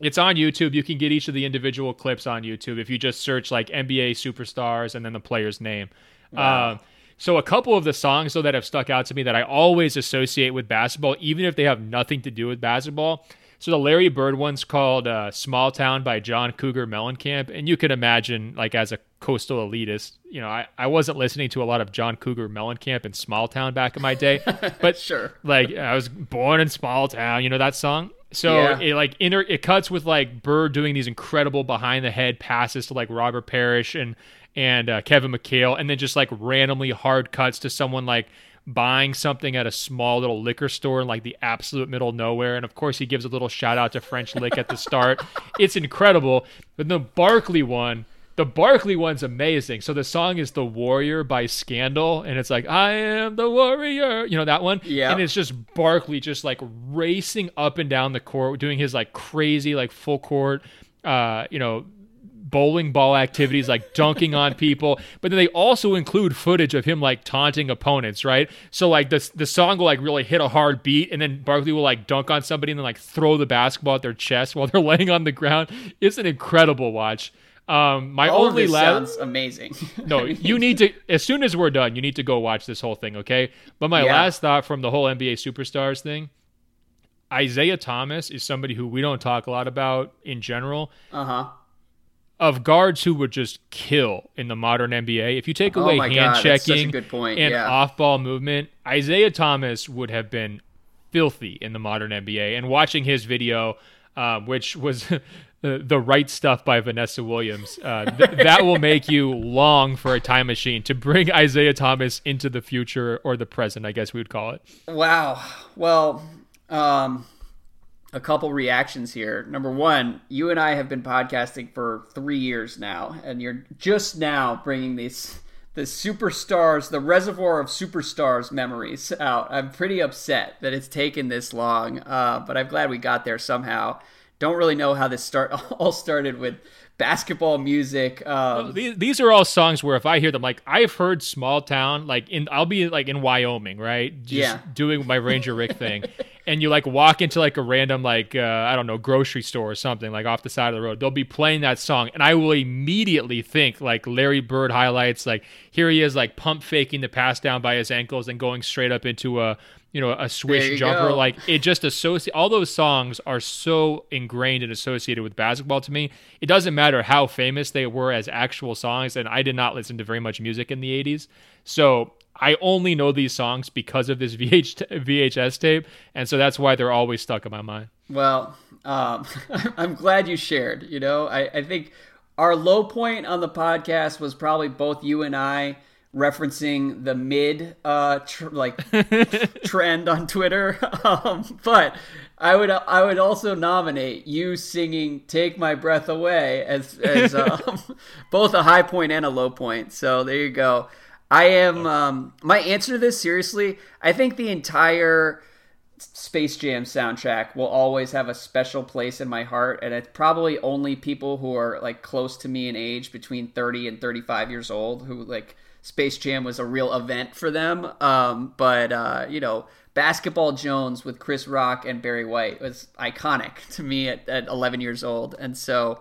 It's on YouTube. You can get each of the individual clips on YouTube if you just search like NBA superstars and then the player's name. Wow. Uh, so a couple of the songs though that have stuck out to me that I always associate with basketball, even if they have nothing to do with basketball. So the Larry Bird one's called uh, "Small Town" by John Cougar Mellencamp, and you can imagine, like as a coastal elitist, you know, I, I wasn't listening to a lot of John Cougar Mellencamp in Small Town back in my day, but sure, like I was born in Small Town, you know that song. So yeah. it like inter it cuts with like Bird doing these incredible behind the head passes to like Robert Parish and and uh, Kevin McHale, and then just like randomly hard cuts to someone like buying something at a small little liquor store in like the absolute middle of nowhere. And of course, he gives a little shout out to French Lick at the start. It's incredible. But the Barkley one the Barkley one's amazing. So the song is "The Warrior" by Scandal, and it's like "I am the warrior," you know that one. Yeah. And it's just Barkley just like racing up and down the court, doing his like crazy like full court, uh, you know, bowling ball activities like dunking on people but then they also include footage of him like taunting opponents right so like the, the song will like really hit a hard beat and then barkley will like dunk on somebody and then like throw the basketball at their chest while they're laying on the ground it's an incredible watch um, my All only la- sounds amazing. no, you need to as soon as we're done, you need to go watch this whole thing, okay? But my yeah. last thought from the whole NBA superstars thing, Isiah Thomas is somebody who we don't talk a lot about in general. Uh huh. Of guards who would just kill in the modern NBA. If you take oh away oh hand God, checking and yeah. off ball movement, Isiah Thomas would have been filthy in the modern NBA. And watching his video, uh, which was the, the right stuff by Vanessa Williams. Uh, th- that will make you long for a time machine to bring Isiah Thomas into the future or the present, I guess we would call it. Wow. Well, um, a couple reactions here. Number one, you and I have been podcasting for three years now, and you're just now bringing these the superstars, the reservoir of superstars memories out. I'm pretty upset that it's taken this long, uh, but I'm glad we got there somehow. Don't really know how this start all started with basketball music. Um, these, these are all songs where if I hear them, like I've heard "Small Town," like in I'll be like in Wyoming, right? Just yeah. doing my Ranger Rick thing, and you like walk into like a random like uh, I don't know grocery store or something like off the side of the road. They'll be playing that song, and I will immediately think like Larry Bird highlights. Like here he is, like pump faking the pass down by his ankles and going straight up into a you know, a swish jumper. Go. Like it just associate all those songs are so ingrained and associated with basketball to me. It doesn't matter how famous they were as actual songs, and I did not listen to very much music in the '80s, so I only know these songs because of this VH, VHS tape, and so that's why they're always stuck in my mind. Well, um, I'm glad you shared. You know, I, I think our low point on the podcast was probably both you and I referencing the mid uh tr- like trend on Twitter. Um, but I would I would also nominate you singing "Take My Breath Away" as as um, both a high point and a low point. So there you go. I am um, my answer to this seriously. I think the entire Space Jam soundtrack will always have a special place in my heart, and it's probably only people who are like close to me in age, between thirty and thirty-five years old, who like Space Jam was a real event for them. Um, but uh, you know, Basketball Jones with Chris Rock and Barry White was iconic to me at, at 11 years old, and so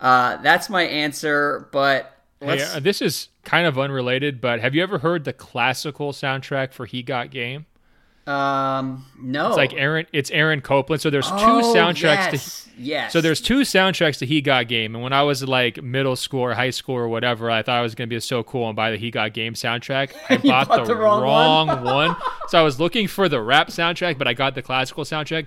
uh, that's my answer. But hey, uh, this is kind of unrelated, but have you ever heard the classical soundtrack for He Got Game? Um, no. It's like Aaron. It's Aaron Copland. So there's two Oh, soundtracks yes, to. yes. So there's two soundtracks to He Got Game, and when I was like middle school or high school or whatever, I thought I was gonna be so cool and buy the He Got Game soundtrack. I bought, bought the, the wrong wrong, one. So I was looking for the rap soundtrack, but I got the classical soundtrack.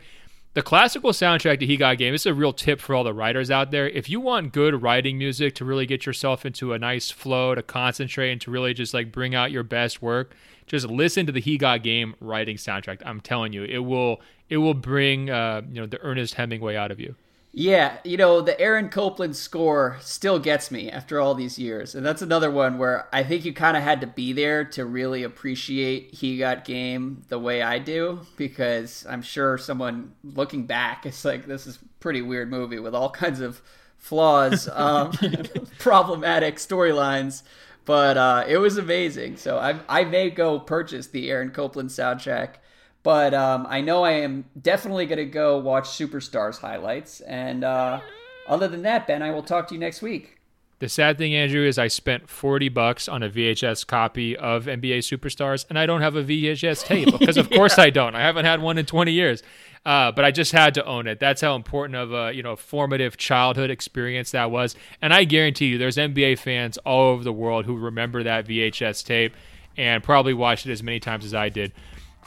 The classical soundtrack to He Got Game. This is a real tip for all the writers out there. If you want good writing music to really get yourself into a nice flow, to concentrate, and to really just like bring out your best work, just listen to the He Got Game writing soundtrack. I'm telling you, it will it will bring uh, you know the Ernest Hemingway out of you. Yeah, you know, the Aaron Copland score still gets me after all these years. And that's another one where I think you kind of had to be there to really appreciate He Got Game the way I do, because I'm sure someone looking back, it's like, this is a pretty weird movie with all kinds of flaws, um, problematic storylines. But uh, it was amazing. So I, I may go purchase the Aaron Copland soundtrack. But um, I know I am definitely going to go watch Superstars highlights. And uh, other than that, Ben, I will talk to you next week. The sad thing, Andrew, is I spent forty bucks on a VHS copy of NBA Superstars, and I don't have a VHS tape because, of course, I don't. I haven't had one in twenty years, uh, but I just had to own it. That's how important of a you know formative childhood experience that was. And I guarantee you, there's NBA fans all over the world who remember that VHS tape and probably watched it as many times as I did.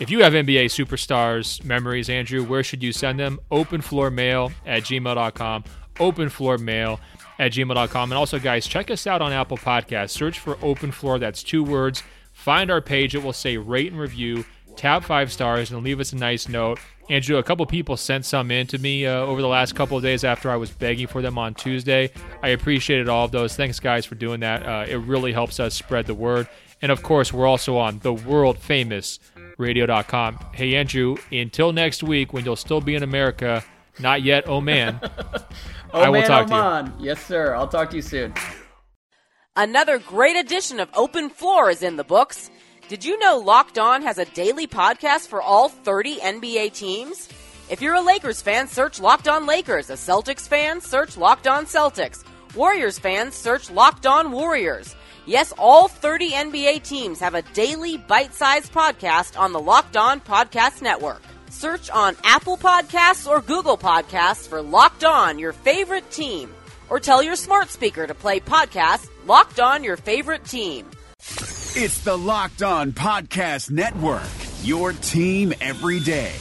If you have NBA superstars memories, Andrew, where should you send them? Openfloormail at gmail.com. Openfloormail at gmail.com. And also, guys, check us out on Apple Podcasts. Search for Open Floor. That's two words. Find our page. It will say rate and review. Tap five stars and leave us a nice note. Andrew, a couple people sent some in to me uh, over the last couple of days after I was begging for them on Tuesday. I appreciated all of those. Thanks, guys, for doing that. Uh, it really helps us spread the word. And of course, we're also on the world famous radio.com. Hey, Andrew, until next week when you'll still be in America, not yet, oh man. Oh, I will oh man, talk oh, to you. Yes, sir. I'll talk to you soon. Another great edition of Open Floor is in the books. Did you know Locked On has a daily podcast for all 30 NBA teams? If you're a Lakers fan, search Locked On Lakers. A Celtics fan, search Locked On Celtics. Warriors fans, search Locked On Warriors. Yes, all 30 NBA teams have a daily bite-sized podcast on the Locked On Podcast Network. Search on Apple Podcasts or Google Podcasts for Locked On, your favorite team. Or tell your smart speaker to play podcast Locked On Your Favorite Team. It's the Locked On Podcast Network, your team every day.